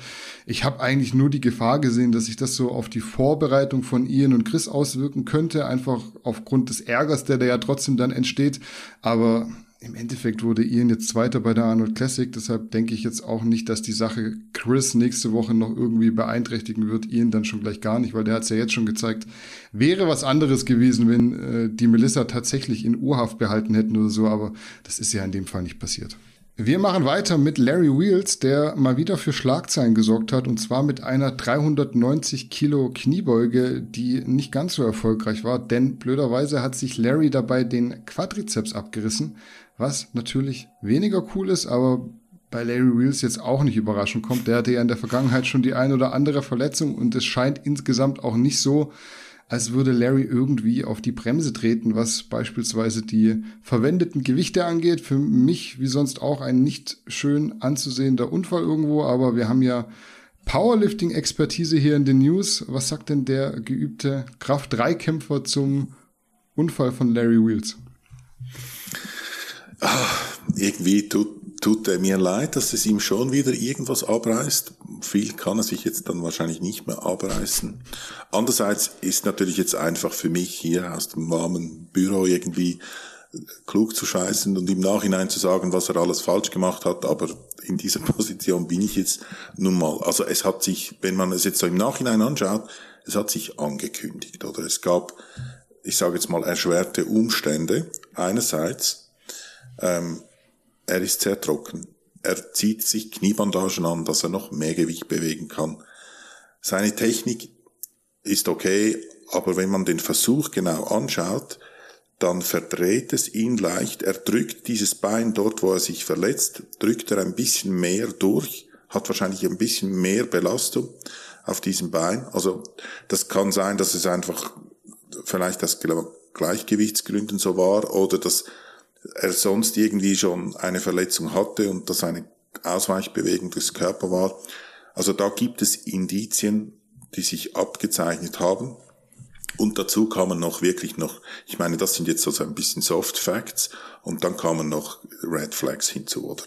Ich habe eigentlich nur die Gefahr gesehen, dass sich das so auf die Vorbereitung von Ian und Chris auswirken könnte, einfach aufgrund des Ärgers, der da ja trotzdem dann entsteht. Aber im Endeffekt wurde Ian jetzt Zweiter bei der Arnold Classic, deshalb denke ich jetzt auch nicht, dass die Sache Chris nächste Woche noch irgendwie beeinträchtigen wird. Ian dann schon gleich gar nicht, weil der hat es ja jetzt schon gezeigt. Wäre was anderes gewesen, wenn äh, die Melissa tatsächlich in Urhaft behalten hätten oder so, aber das ist ja in dem Fall nicht passiert. Wir machen weiter mit Larry Wheels, der mal wieder für Schlagzeilen gesorgt hat und zwar mit einer 390 Kilo Kniebeuge, die nicht ganz so erfolgreich war, denn blöderweise hat sich Larry dabei den Quadrizeps abgerissen was natürlich weniger cool ist, aber bei Larry Wheels jetzt auch nicht überraschend kommt. Der hatte ja in der Vergangenheit schon die ein oder andere Verletzung und es scheint insgesamt auch nicht so, als würde Larry irgendwie auf die Bremse treten, was beispielsweise die verwendeten Gewichte angeht. Für mich wie sonst auch ein nicht schön anzusehender Unfall irgendwo, aber wir haben ja Powerlifting-Expertise hier in den News. Was sagt denn der geübte Kraft-3-Kämpfer zum Unfall von Larry Wheels? Ach, irgendwie tut, tut er mir leid, dass es ihm schon wieder irgendwas abreißt. Viel kann er sich jetzt dann wahrscheinlich nicht mehr abreißen. Andererseits ist natürlich jetzt einfach für mich hier aus dem warmen Büro irgendwie klug zu scheißen und im Nachhinein zu sagen, was er alles falsch gemacht hat, aber in dieser Position bin ich jetzt nun mal. Also es hat sich, wenn man es jetzt so im Nachhinein anschaut, es hat sich angekündigt oder es gab, ich sage jetzt mal, erschwerte Umstände. Einerseits, ähm, er ist sehr trocken. Er zieht sich Kniebandagen an, dass er noch mehr Gewicht bewegen kann. Seine Technik ist okay, aber wenn man den Versuch genau anschaut, dann verdreht es ihn leicht. Er drückt dieses Bein dort, wo er sich verletzt, drückt er ein bisschen mehr durch, hat wahrscheinlich ein bisschen mehr Belastung auf diesem Bein. Also das kann sein, dass es einfach vielleicht aus Gleichgewichtsgründen so war oder dass er sonst irgendwie schon eine Verletzung hatte und das eine Ausweichbewegung des Körpers war. Also da gibt es Indizien, die sich abgezeichnet haben. Und dazu kamen noch wirklich noch, ich meine, das sind jetzt so ein bisschen Soft Facts und dann kamen noch Red Flags hinzu, oder?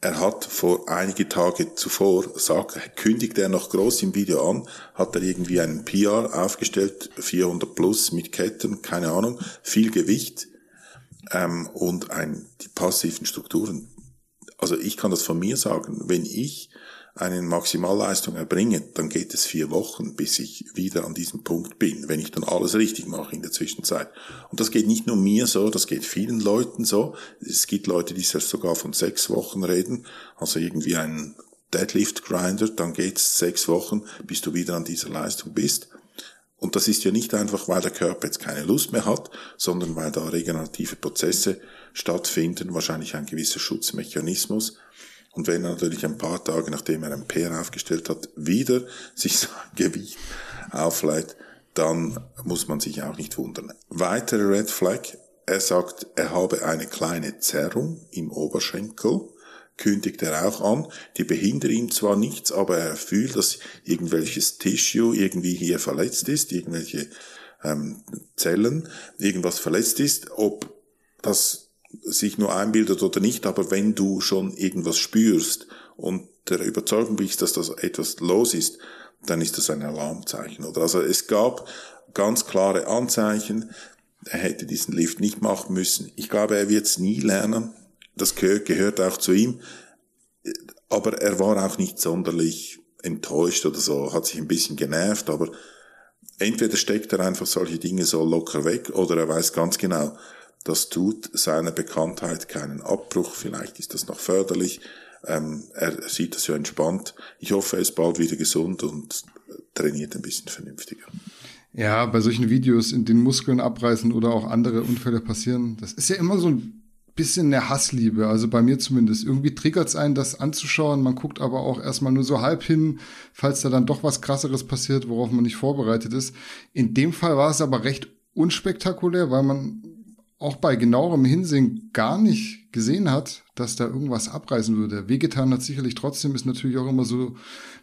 Er hat vor einige Tage zuvor, sagt, kündigt er noch groß im Video an, hat er irgendwie einen PR aufgestellt, 400 plus mit Ketten, keine Ahnung, viel Gewicht ähm, und ein, die passiven Strukturen. Also ich kann das von mir sagen, wenn ich eine Maximalleistung erbringe, dann geht es vier Wochen, bis ich wieder an diesem Punkt bin, wenn ich dann alles richtig mache in der Zwischenzeit. Und das geht nicht nur mir so, das geht vielen Leuten so. Es gibt Leute, die sogar von sechs Wochen reden, also irgendwie ein Deadlift Grinder, dann geht's sechs Wochen, bis du wieder an dieser Leistung bist. Und das ist ja nicht einfach, weil der Körper jetzt keine Lust mehr hat, sondern weil da regenerative Prozesse stattfinden, wahrscheinlich ein gewisser Schutzmechanismus. Und wenn er natürlich ein paar Tage, nachdem er ein PR aufgestellt hat, wieder sich sein Gewicht aufleiht, dann muss man sich auch nicht wundern. Weitere Red Flag, er sagt, er habe eine kleine Zerrung im Oberschenkel, kündigt er auch an. Die behindert ihm zwar nichts, aber er fühlt, dass irgendwelches Tissue irgendwie hier verletzt ist, irgendwelche ähm, Zellen, irgendwas verletzt ist. Ob das sich nur einbildet oder nicht, aber wenn du schon irgendwas spürst und der Überzeugung bist, dass das etwas los ist, dann ist das ein Alarmzeichen. Oder also es gab ganz klare Anzeichen. Er hätte diesen Lift nicht machen müssen. Ich glaube, er wird es nie lernen. Das gehört auch zu ihm. Aber er war auch nicht sonderlich enttäuscht oder so, hat sich ein bisschen genervt, aber entweder steckt er einfach solche Dinge so locker weg oder er weiß ganz genau, das tut seiner Bekanntheit keinen Abbruch. Vielleicht ist das noch förderlich. Ähm, er sieht das ja entspannt. Ich hoffe, er ist bald wieder gesund und trainiert ein bisschen vernünftiger. Ja, bei solchen Videos, in denen Muskeln abreißen oder auch andere Unfälle passieren, das ist ja immer so ein bisschen eine Hassliebe, also bei mir zumindest. Irgendwie triggert es einen, das anzuschauen. Man guckt aber auch erstmal nur so halb hin, falls da dann doch was krasseres passiert, worauf man nicht vorbereitet ist. In dem Fall war es aber recht unspektakulär, weil man auch bei genauerem Hinsehen gar nicht gesehen hat, dass da irgendwas abreißen würde. Wehgetan hat sicherlich trotzdem, ist natürlich auch immer so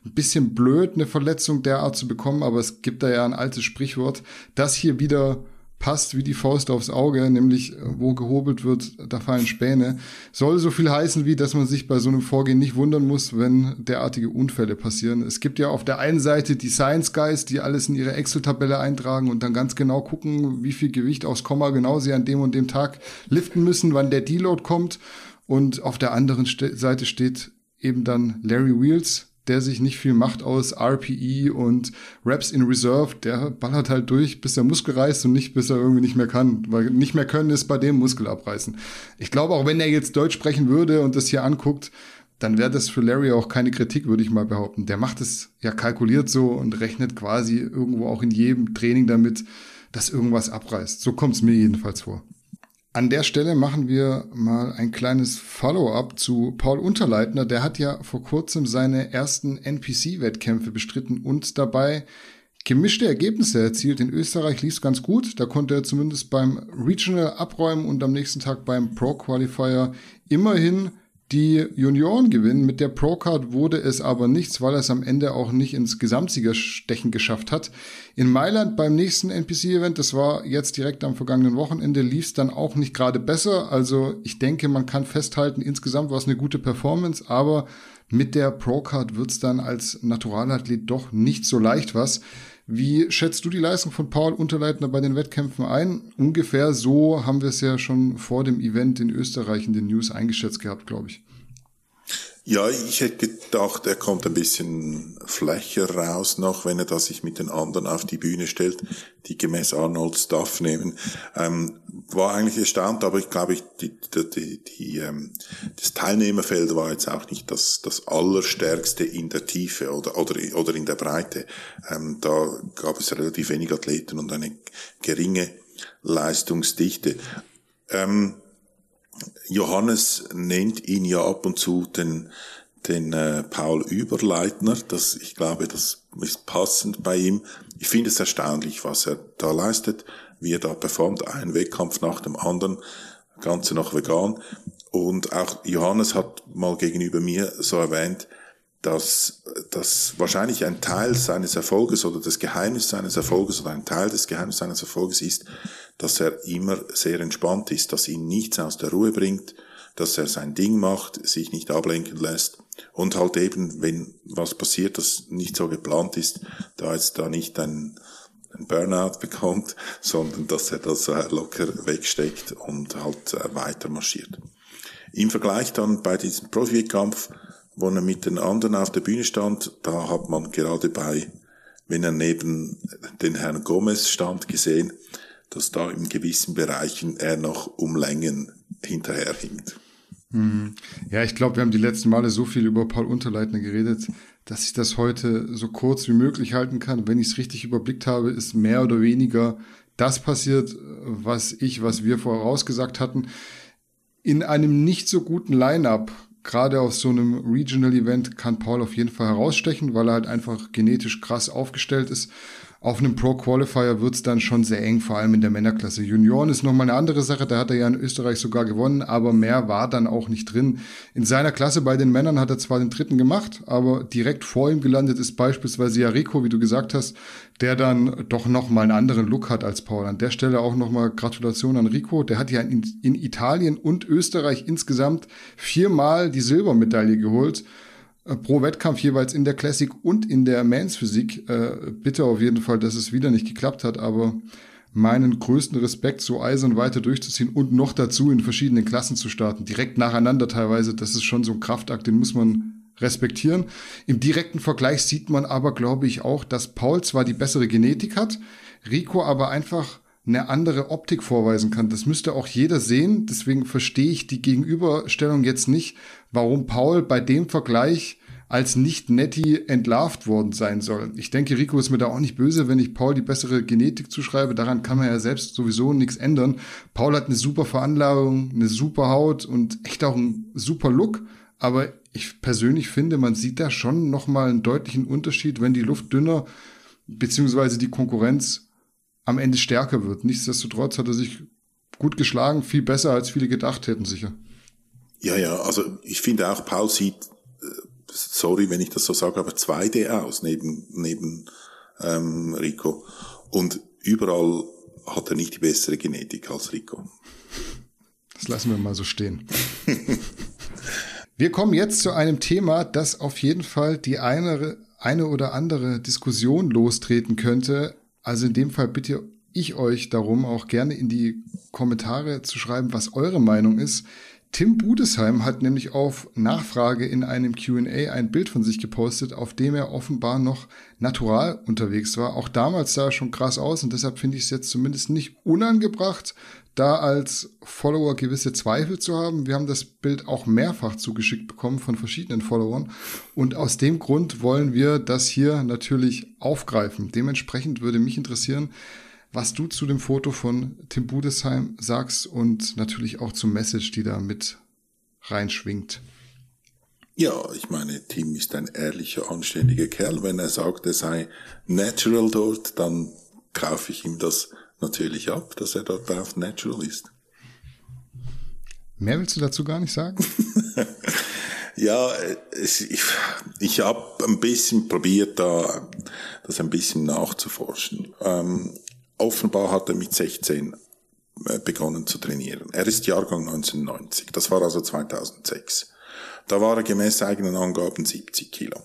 ein bisschen blöd, eine Verletzung derart zu bekommen, aber es gibt da ja ein altes Sprichwort, das hier wieder passt wie die Faust aufs Auge, nämlich äh, wo gehobelt wird, da fallen Späne. Soll so viel heißen, wie dass man sich bei so einem Vorgehen nicht wundern muss, wenn derartige Unfälle passieren. Es gibt ja auf der einen Seite die Science Guys, die alles in ihre Excel-Tabelle eintragen und dann ganz genau gucken, wie viel Gewicht aufs Komma genau sie an dem und dem Tag liften müssen, wann der Deload kommt. Und auf der anderen Seite steht eben dann Larry Wheels, der sich nicht viel macht aus RPE und Reps in Reserve, der ballert halt durch, bis der Muskel reißt und nicht, bis er irgendwie nicht mehr kann. Weil nicht mehr können ist bei dem Muskel abreißen. Ich glaube, auch wenn er jetzt Deutsch sprechen würde und das hier anguckt, dann wäre das für Larry auch keine Kritik, würde ich mal behaupten. Der macht es ja kalkuliert so und rechnet quasi irgendwo auch in jedem Training damit, dass irgendwas abreißt. So kommt es mir jedenfalls vor. An der Stelle machen wir mal ein kleines Follow-up zu Paul Unterleitner. Der hat ja vor kurzem seine ersten NPC-Wettkämpfe bestritten und dabei gemischte Ergebnisse erzielt. In Österreich lief es ganz gut. Da konnte er zumindest beim Regional abräumen und am nächsten Tag beim Pro Qualifier immerhin die Junioren gewinnen. Mit der Procard wurde es aber nichts, weil er es am Ende auch nicht ins Gesamtsiegerstechen geschafft hat. In Mailand beim nächsten NPC-Event, das war jetzt direkt am vergangenen Wochenende, lief es dann auch nicht gerade besser. Also ich denke, man kann festhalten, insgesamt war es eine gute Performance, aber mit der Procard wird es dann als Naturalathlet doch nicht so leicht was. Wie schätzt du die Leistung von Paul Unterleitner bei den Wettkämpfen ein? Ungefähr so haben wir es ja schon vor dem Event in Österreich in den News eingeschätzt gehabt, glaube ich. Ja, ich hätte gedacht, er kommt ein bisschen flächer raus noch, wenn er da sich mit den anderen auf die Bühne stellt, die gemäß Arnold Stuff nehmen. Ähm, war eigentlich erstaunt, aber ich glaube, die, die, die, die, ähm, das Teilnehmerfeld war jetzt auch nicht das, das allerstärkste in der Tiefe oder, oder, oder in der Breite. Ähm, da gab es relativ wenig Athleten und eine geringe Leistungsdichte. Ähm, Johannes nennt ihn ja ab und zu den, den äh, Paul Überleitner. Das, ich glaube, das ist passend bei ihm. Ich finde es erstaunlich, was er da leistet, wie er da performt. Ein Wettkampf nach dem anderen, Ganze noch vegan. Und auch Johannes hat mal gegenüber mir so erwähnt, dass, dass wahrscheinlich ein Teil seines Erfolges oder das Geheimnis seines Erfolges oder ein Teil des Geheimnisses seines Erfolges ist, dass er immer sehr entspannt ist, dass ihn nichts aus der Ruhe bringt, dass er sein Ding macht, sich nicht ablenken lässt und halt eben, wenn was passiert, das nicht so geplant ist, da jetzt da nicht ein, ein Burnout bekommt, sondern dass er das locker wegsteckt und halt äh, weiter marschiert. Im Vergleich dann bei diesem Profi-Kampf wo er mit den anderen auf der Bühne stand, da hat man gerade bei, wenn er neben den Herrn Gomez stand, gesehen, dass da in gewissen Bereichen er noch um Längen hinterherhinkt. Hm. Ja, ich glaube, wir haben die letzten Male so viel über Paul Unterleitner geredet, dass ich das heute so kurz wie möglich halten kann. Wenn ich es richtig überblickt habe, ist mehr oder weniger das passiert, was ich, was wir vorausgesagt hatten. In einem nicht so guten Line-up gerade auf so einem Regional Event kann Paul auf jeden Fall herausstechen, weil er halt einfach genetisch krass aufgestellt ist. Auf einem Pro Qualifier wird's dann schon sehr eng, vor allem in der Männerklasse. Junioren ist nochmal eine andere Sache, da hat er ja in Österreich sogar gewonnen, aber mehr war dann auch nicht drin. In seiner Klasse bei den Männern hat er zwar den dritten gemacht, aber direkt vor ihm gelandet ist beispielsweise ja Rico, wie du gesagt hast, der dann doch nochmal einen anderen Look hat als Paul. An der Stelle auch nochmal Gratulation an Rico. Der hat ja in, in Italien und Österreich insgesamt viermal die Silbermedaille geholt pro Wettkampf jeweils in der Classic und in der Mans Physik. Äh, bitte auf jeden Fall, dass es wieder nicht geklappt hat, aber meinen größten Respekt, so eisern weiter durchzuziehen und noch dazu in verschiedenen Klassen zu starten, direkt nacheinander teilweise, das ist schon so ein Kraftakt, den muss man respektieren. Im direkten Vergleich sieht man aber, glaube ich, auch, dass Paul zwar die bessere Genetik hat, Rico aber einfach eine andere Optik vorweisen kann. Das müsste auch jeder sehen. Deswegen verstehe ich die Gegenüberstellung jetzt nicht, warum Paul bei dem Vergleich als nicht netti entlarvt worden sein soll. Ich denke, Rico ist mir da auch nicht böse, wenn ich Paul die bessere Genetik zuschreibe. Daran kann man ja selbst sowieso nichts ändern. Paul hat eine super Veranlagung, eine super Haut und echt auch einen super Look. Aber ich persönlich finde, man sieht da schon nochmal einen deutlichen Unterschied, wenn die Luft dünner beziehungsweise die Konkurrenz am Ende stärker wird. Nichtsdestotrotz hat er sich gut geschlagen, viel besser als viele gedacht hätten sicher. Ja, ja, also ich finde auch, Paul sieht, äh, sorry, wenn ich das so sage, aber 2D aus neben, neben ähm, Rico. Und überall hat er nicht die bessere Genetik als Rico. Das lassen wir mal so stehen. wir kommen jetzt zu einem Thema, das auf jeden Fall die eine, eine oder andere Diskussion lostreten könnte, also in dem Fall bitte ich euch darum, auch gerne in die Kommentare zu schreiben, was eure Meinung ist. Tim Budesheim hat nämlich auf Nachfrage in einem QA ein Bild von sich gepostet, auf dem er offenbar noch natural unterwegs war. Auch damals sah er schon krass aus und deshalb finde ich es jetzt zumindest nicht unangebracht, da als Follower gewisse Zweifel zu haben. Wir haben das Bild auch mehrfach zugeschickt bekommen von verschiedenen Followern und aus dem Grund wollen wir das hier natürlich aufgreifen. Dementsprechend würde mich interessieren, was du zu dem Foto von Tim Budesheim sagst und natürlich auch zum Message, die da mit reinschwingt. Ja, ich meine, Tim ist ein ehrlicher, anständiger Kerl. Wenn er sagt, er sei natural dort, dann kaufe ich ihm das natürlich ab, dass er dort auf natural ist. Mehr willst du dazu gar nicht sagen? ja, es, ich, ich habe ein bisschen probiert, da das ein bisschen nachzuforschen. Ähm, offenbar hat er mit 16 äh, begonnen zu trainieren. Er ist Jahrgang 1990, das war also 2006. Da war er gemäß eigenen Angaben 70 Kilo.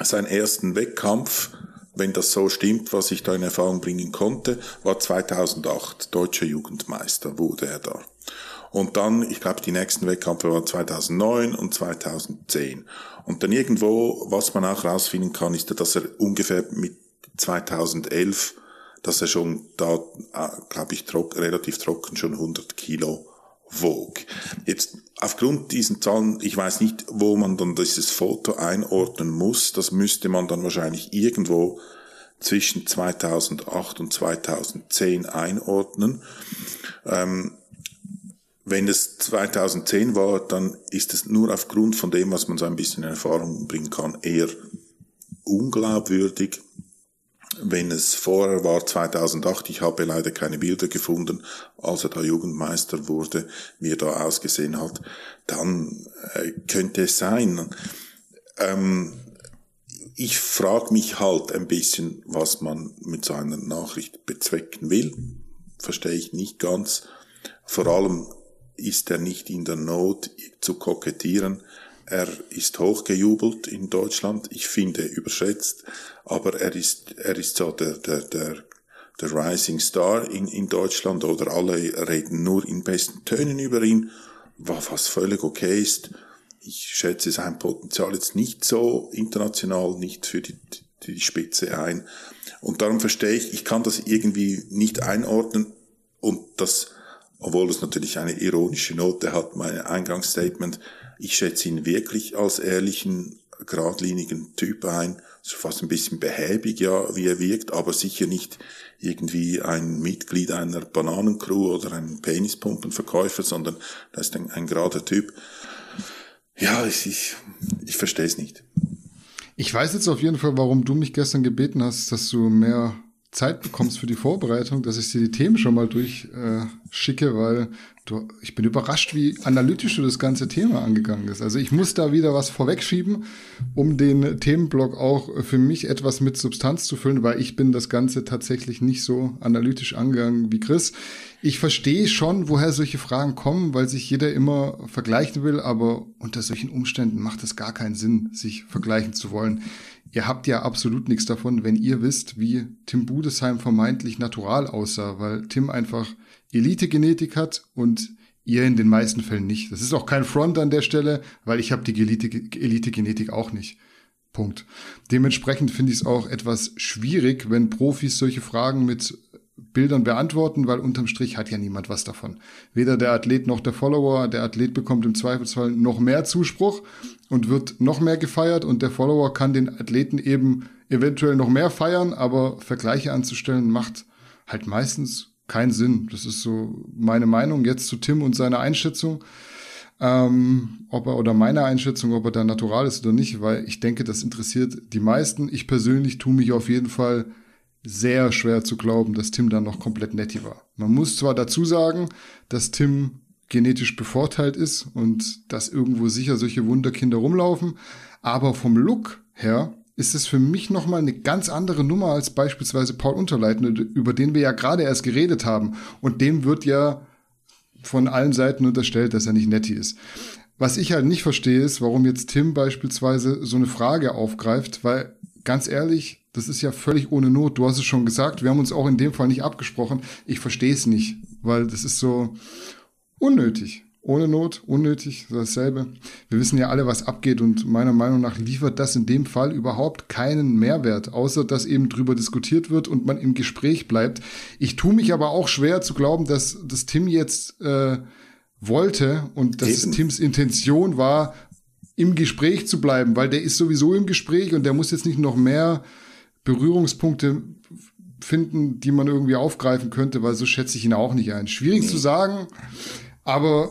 Sein ersten Wettkampf wenn das so stimmt, was ich da in Erfahrung bringen konnte, war 2008 deutscher Jugendmeister, wurde er da. Und dann, ich glaube, die nächsten Wettkämpfe waren 2009 und 2010. Und dann irgendwo, was man auch rausfinden kann, ist, dass er ungefähr mit 2011, dass er schon da, äh, glaube ich, trock, relativ trocken schon 100 Kilo wog. Jetzt aufgrund diesen Zahlen, ich weiß nicht, wo man dann dieses Foto einordnen muss. Das müsste man dann wahrscheinlich irgendwo zwischen 2008 und 2010 einordnen. Ähm, wenn es 2010 war, dann ist es nur aufgrund von dem, was man so ein bisschen in Erfahrung bringen kann, eher unglaubwürdig. Wenn es vorher war, 2008, ich habe leider keine Bilder gefunden, als er da Jugendmeister wurde, wie er da ausgesehen hat, dann äh, könnte es sein. Ähm, ich frage mich halt ein bisschen, was man mit so einer Nachricht bezwecken will. Verstehe ich nicht ganz. Vor allem ist er nicht in der Not zu kokettieren. Er ist hochgejubelt in Deutschland. Ich finde überschätzt, aber er ist, er ist so der, der, der, der Rising Star in, in Deutschland oder alle reden nur in besten Tönen über ihn, was völlig okay ist. Ich schätze sein Potenzial jetzt nicht so international, nicht für die, die Spitze ein. Und darum verstehe ich, ich kann das irgendwie nicht einordnen und das, obwohl es natürlich eine ironische Note hat, mein Eingangsstatement, ich schätze ihn wirklich als ehrlichen, geradlinigen Typ ein. So fast ein bisschen behäbig, ja, wie er wirkt, aber sicher nicht irgendwie ein Mitglied einer Bananencrew oder ein Penispumpenverkäufer, sondern das ist ein, ein gerader Typ. Ja, ich, ich, ich verstehe es nicht. Ich weiß jetzt auf jeden Fall, warum du mich gestern gebeten hast, dass du mehr Zeit bekommst für die Vorbereitung, dass ich dir die Themen schon mal durchschicke, äh, weil du, ich bin überrascht, wie analytisch du das ganze Thema angegangen ist. Also ich muss da wieder was vorwegschieben, um den Themenblock auch für mich etwas mit Substanz zu füllen, weil ich bin das Ganze tatsächlich nicht so analytisch angegangen wie Chris. Ich verstehe schon, woher solche Fragen kommen, weil sich jeder immer vergleichen will, aber unter solchen Umständen macht es gar keinen Sinn, sich vergleichen zu wollen. Ihr habt ja absolut nichts davon, wenn ihr wisst, wie Tim Budesheim vermeintlich natural aussah, weil Tim einfach Elite-Genetik hat und ihr in den meisten Fällen nicht. Das ist auch kein Front an der Stelle, weil ich habe die Elite-Genetik auch nicht. Punkt. Dementsprechend finde ich es auch etwas schwierig, wenn Profis solche Fragen mit Bildern beantworten, weil unterm Strich hat ja niemand was davon. Weder der Athlet noch der Follower. Der Athlet bekommt im Zweifelsfall noch mehr Zuspruch und wird noch mehr gefeiert und der Follower kann den Athleten eben eventuell noch mehr feiern, aber Vergleiche anzustellen macht halt meistens keinen Sinn. Das ist so meine Meinung jetzt zu Tim und seiner Einschätzung. Ähm, ob er oder meine Einschätzung, ob er da natural ist oder nicht, weil ich denke, das interessiert die meisten. Ich persönlich tue mich auf jeden Fall sehr schwer zu glauben, dass Tim dann noch komplett netti war. Man muss zwar dazu sagen, dass Tim genetisch bevorteilt ist und dass irgendwo sicher solche Wunderkinder rumlaufen, aber vom Look her ist es für mich nochmal eine ganz andere Nummer als beispielsweise Paul Unterleitner, über den wir ja gerade erst geredet haben. Und dem wird ja von allen Seiten unterstellt, dass er nicht netti ist. Was ich halt nicht verstehe, ist, warum jetzt Tim beispielsweise so eine Frage aufgreift, weil ganz ehrlich, das ist ja völlig ohne Not. Du hast es schon gesagt, wir haben uns auch in dem Fall nicht abgesprochen. Ich verstehe es nicht, weil das ist so unnötig. Ohne Not, unnötig, dasselbe. Wir wissen ja alle, was abgeht und meiner Meinung nach liefert das in dem Fall überhaupt keinen Mehrwert, außer dass eben drüber diskutiert wird und man im Gespräch bleibt. Ich tue mich aber auch schwer zu glauben, dass das Tim jetzt äh, wollte und dass eben. Tims Intention war, im Gespräch zu bleiben, weil der ist sowieso im Gespräch und der muss jetzt nicht noch mehr Berührungspunkte finden, die man irgendwie aufgreifen könnte, weil so schätze ich ihn auch nicht ein. Schwierig nee. zu sagen, aber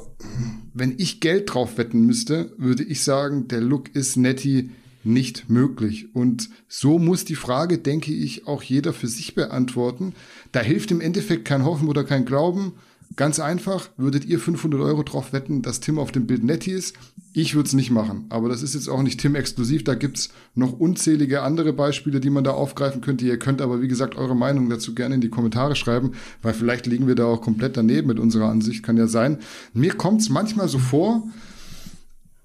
wenn ich Geld drauf wetten müsste, würde ich sagen, der Look ist Netty nicht möglich. Und so muss die Frage, denke ich, auch jeder für sich beantworten. Da hilft im Endeffekt kein Hoffen oder kein Glauben, Ganz einfach, würdet ihr 500 Euro drauf wetten, dass Tim auf dem Bild netti ist? Ich würde es nicht machen. Aber das ist jetzt auch nicht Tim exklusiv. Da gibt's noch unzählige andere Beispiele, die man da aufgreifen könnte. Ihr könnt aber, wie gesagt, eure Meinung dazu gerne in die Kommentare schreiben, weil vielleicht liegen wir da auch komplett daneben mit unserer Ansicht. Kann ja sein. Mir kommt's manchmal so vor,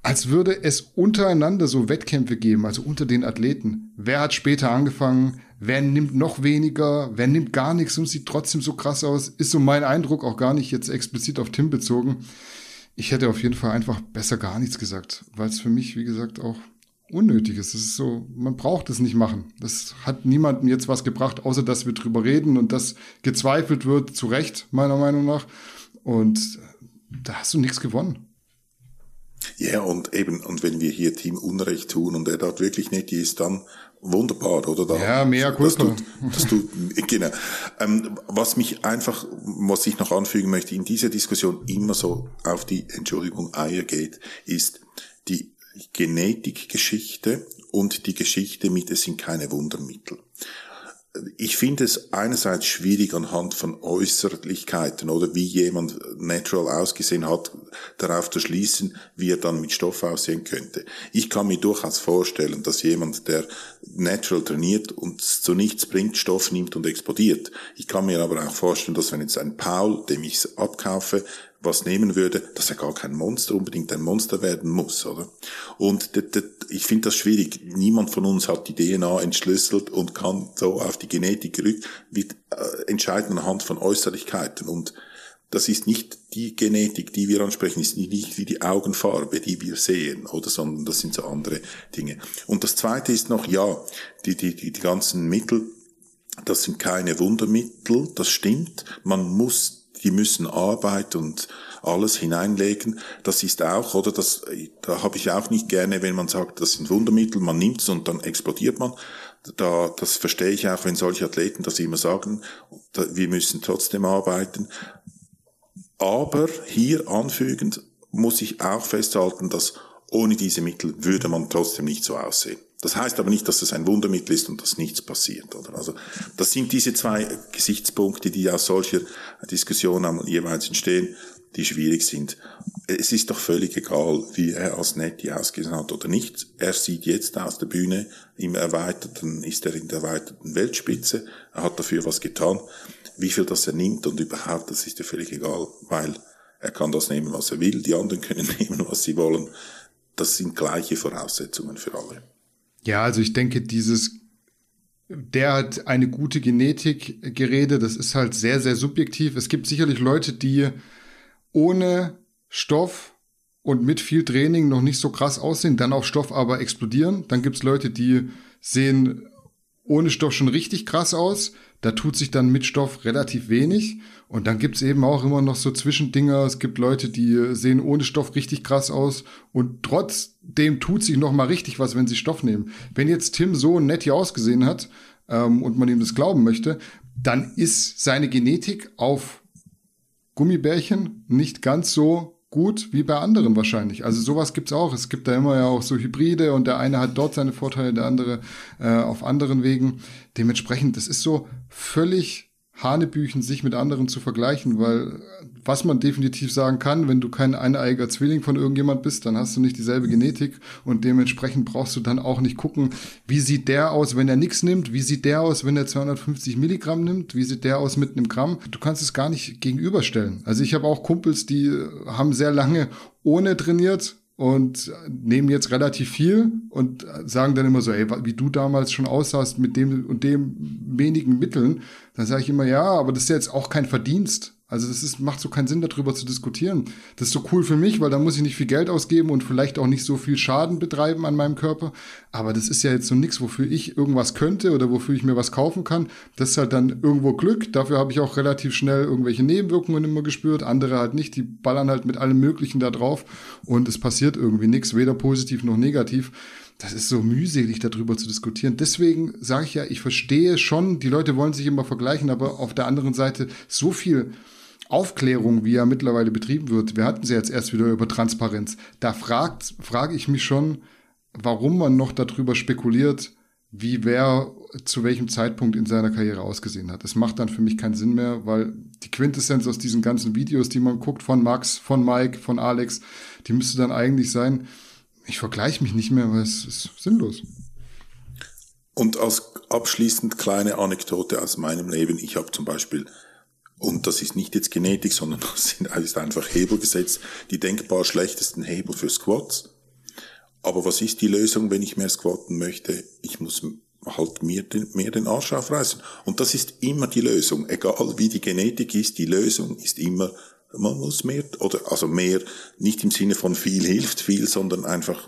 als würde es untereinander so Wettkämpfe geben, also unter den Athleten. Wer hat später angefangen? wer nimmt noch weniger, wer nimmt gar nichts und sieht trotzdem so krass aus, ist so mein Eindruck, auch gar nicht jetzt explizit auf Tim bezogen. Ich hätte auf jeden Fall einfach besser gar nichts gesagt, weil es für mich, wie gesagt, auch unnötig ist. Es ist so, man braucht es nicht machen. Das hat niemandem jetzt was gebracht, außer dass wir drüber reden und das gezweifelt wird, zu Recht, meiner Meinung nach. Und da hast du nichts gewonnen. Ja, und eben, und wenn wir hier Team Unrecht tun und er dort wirklich nicht ist, dann wunderbar, oder? Da, ja, mehr Kulpa. Das tut, genau. Ähm, was mich einfach, was ich noch anfügen möchte, in dieser Diskussion immer so auf die, Entschuldigung, Eier geht, ist die Genetikgeschichte und die Geschichte mit, es sind keine Wundermittel ich finde es einerseits schwierig anhand von Äußerlichkeiten oder wie jemand natural ausgesehen hat, darauf zu schließen, wie er dann mit Stoff aussehen könnte. Ich kann mir durchaus vorstellen, dass jemand, der natural trainiert und zu nichts bringt, Stoff nimmt und explodiert. Ich kann mir aber auch vorstellen, dass wenn jetzt ein Paul, dem ich es abkaufe, was nehmen würde, dass er gar kein Monster unbedingt ein Monster werden muss, oder? Und ich finde das schwierig. Niemand von uns hat die DNA entschlüsselt und kann so auf die Genetik gerückt. Wir äh, entscheiden anhand von Äußerlichkeiten und das ist nicht die Genetik, die wir ansprechen, ist nicht wie die Augenfarbe, die wir sehen, oder, sondern das sind so andere Dinge. Und das zweite ist noch, ja, die, die, die, die ganzen Mittel, das sind keine Wundermittel, das stimmt. Man muss die müssen Arbeit und alles hineinlegen. Das ist auch, oder das, da habe ich auch nicht gerne, wenn man sagt, das sind Wundermittel, man nimmt es und dann explodiert man. Da, das verstehe ich auch, wenn solche Athleten das immer sagen, da, wir müssen trotzdem arbeiten. Aber hier anfügend muss ich auch festhalten, dass ohne diese Mittel würde man trotzdem nicht so aussehen. Das heißt aber nicht, dass es ein Wundermittel ist und dass nichts passiert. Oder? Also das sind diese zwei Gesichtspunkte, die aus solcher Diskussion jeweils entstehen, die schwierig sind. Es ist doch völlig egal, wie er als Netty ausgesehen hat oder nicht. Er sieht jetzt aus der Bühne im erweiterten, ist er in der erweiterten Weltspitze. Er hat dafür was getan. Wie viel das er nimmt und überhaupt, das ist ja völlig egal, weil er kann das nehmen, was er will. Die anderen können nehmen, was sie wollen. Das sind gleiche Voraussetzungen für alle. Ja, also ich denke, dieses, der hat eine gute Genetik geredet, das ist halt sehr, sehr subjektiv. Es gibt sicherlich Leute, die ohne Stoff und mit viel Training noch nicht so krass aussehen, dann auf Stoff aber explodieren. Dann gibt's Leute, die sehen ohne Stoff schon richtig krass aus. Da tut sich dann mit Stoff relativ wenig. Und dann gibt's eben auch immer noch so Zwischendinger. Es gibt Leute, die sehen ohne Stoff richtig krass aus. Und trotzdem tut sich noch mal richtig was, wenn sie Stoff nehmen. Wenn jetzt Tim so nett hier ausgesehen hat ähm, und man ihm das glauben möchte, dann ist seine Genetik auf Gummibärchen nicht ganz so gut wie bei anderen wahrscheinlich. Also sowas gibt's auch. Es gibt da immer ja auch so Hybride und der eine hat dort seine Vorteile, der andere äh, auf anderen Wegen. Dementsprechend, das ist so völlig Hanebüchen, sich mit anderen zu vergleichen, weil was man definitiv sagen kann, wenn du kein eineiger Zwilling von irgendjemand bist, dann hast du nicht dieselbe Genetik und dementsprechend brauchst du dann auch nicht gucken, wie sieht der aus, wenn er nichts nimmt, wie sieht der aus, wenn er 250 Milligramm nimmt, wie sieht der aus mit einem Gramm. Du kannst es gar nicht gegenüberstellen. Also ich habe auch Kumpels, die haben sehr lange ohne trainiert und nehmen jetzt relativ viel und sagen dann immer so, ey, wie du damals schon aussahst mit dem und dem wenigen Mitteln, dann sage ich immer, ja, aber das ist jetzt auch kein Verdienst. Also das ist, macht so keinen Sinn, darüber zu diskutieren. Das ist so cool für mich, weil da muss ich nicht viel Geld ausgeben und vielleicht auch nicht so viel Schaden betreiben an meinem Körper. Aber das ist ja jetzt so nichts, wofür ich irgendwas könnte oder wofür ich mir was kaufen kann. Das ist halt dann irgendwo Glück. Dafür habe ich auch relativ schnell irgendwelche Nebenwirkungen immer gespürt. Andere halt nicht. Die ballern halt mit allem Möglichen da drauf und es passiert irgendwie nichts, weder positiv noch negativ das ist so mühselig, darüber zu diskutieren. Deswegen sage ich ja, ich verstehe schon, die Leute wollen sich immer vergleichen, aber auf der anderen Seite so viel Aufklärung, wie ja mittlerweile betrieben wird. Wir hatten sie jetzt erst wieder über Transparenz. Da fragt, frage ich mich schon, warum man noch darüber spekuliert, wie wer zu welchem Zeitpunkt in seiner Karriere ausgesehen hat. Es macht dann für mich keinen Sinn mehr, weil die Quintessenz aus diesen ganzen Videos, die man guckt von Max, von Mike, von Alex, die müsste dann eigentlich sein, ich vergleiche mich nicht mehr, weil es ist sinnlos. Und als abschließend kleine Anekdote aus meinem Leben, ich habe zum Beispiel und das ist nicht jetzt Genetik, sondern das ist einfach Hebel gesetzt, die denkbar schlechtesten Hebel für Squats. Aber was ist die Lösung, wenn ich mehr squatten möchte? Ich muss halt mir den, mehr den Arsch aufreißen. Und das ist immer die Lösung. Egal wie die Genetik ist, die Lösung ist immer, man muss mehr, oder, also mehr, nicht im Sinne von viel hilft viel, sondern einfach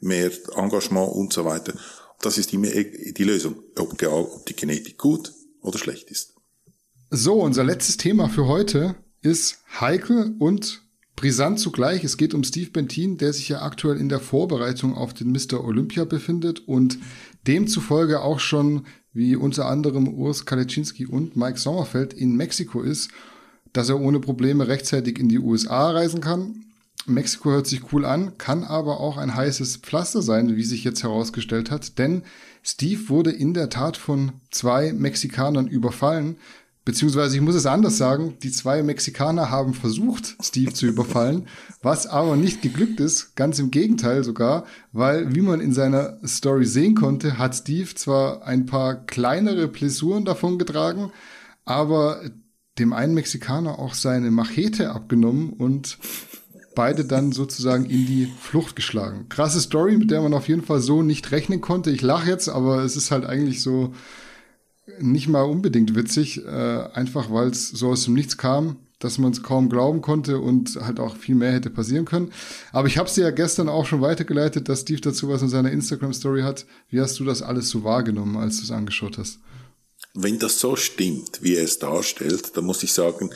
mehr Engagement und so weiter. Das ist immer die Lösung. Ob, ob die Genetik gut oder schlecht ist. So, unser letztes Thema für heute ist heikel und brisant zugleich. Es geht um Steve Bentin, der sich ja aktuell in der Vorbereitung auf den Mr. Olympia befindet und demzufolge auch schon, wie unter anderem Urs Kalecinski und Mike Sommerfeld in Mexiko ist, dass er ohne Probleme rechtzeitig in die USA reisen kann. Mexiko hört sich cool an, kann aber auch ein heißes Pflaster sein, wie sich jetzt herausgestellt hat, denn Steve wurde in der Tat von zwei Mexikanern überfallen, Beziehungsweise ich muss es anders sagen, die zwei Mexikaner haben versucht, Steve zu überfallen, was aber nicht geglückt ist, ganz im Gegenteil sogar, weil, wie man in seiner Story sehen konnte, hat Steve zwar ein paar kleinere Blessuren davon getragen, aber dem einen Mexikaner auch seine Machete abgenommen und beide dann sozusagen in die Flucht geschlagen. Krasse Story, mit der man auf jeden Fall so nicht rechnen konnte. Ich lache jetzt, aber es ist halt eigentlich so, nicht mal unbedingt witzig, äh, einfach weil es so aus dem Nichts kam, dass man es kaum glauben konnte und halt auch viel mehr hätte passieren können. Aber ich habe es dir ja gestern auch schon weitergeleitet, dass Steve dazu was in seiner Instagram-Story hat. Wie hast du das alles so wahrgenommen, als du es angeschaut hast? Wenn das so stimmt, wie er es darstellt, dann muss ich sagen,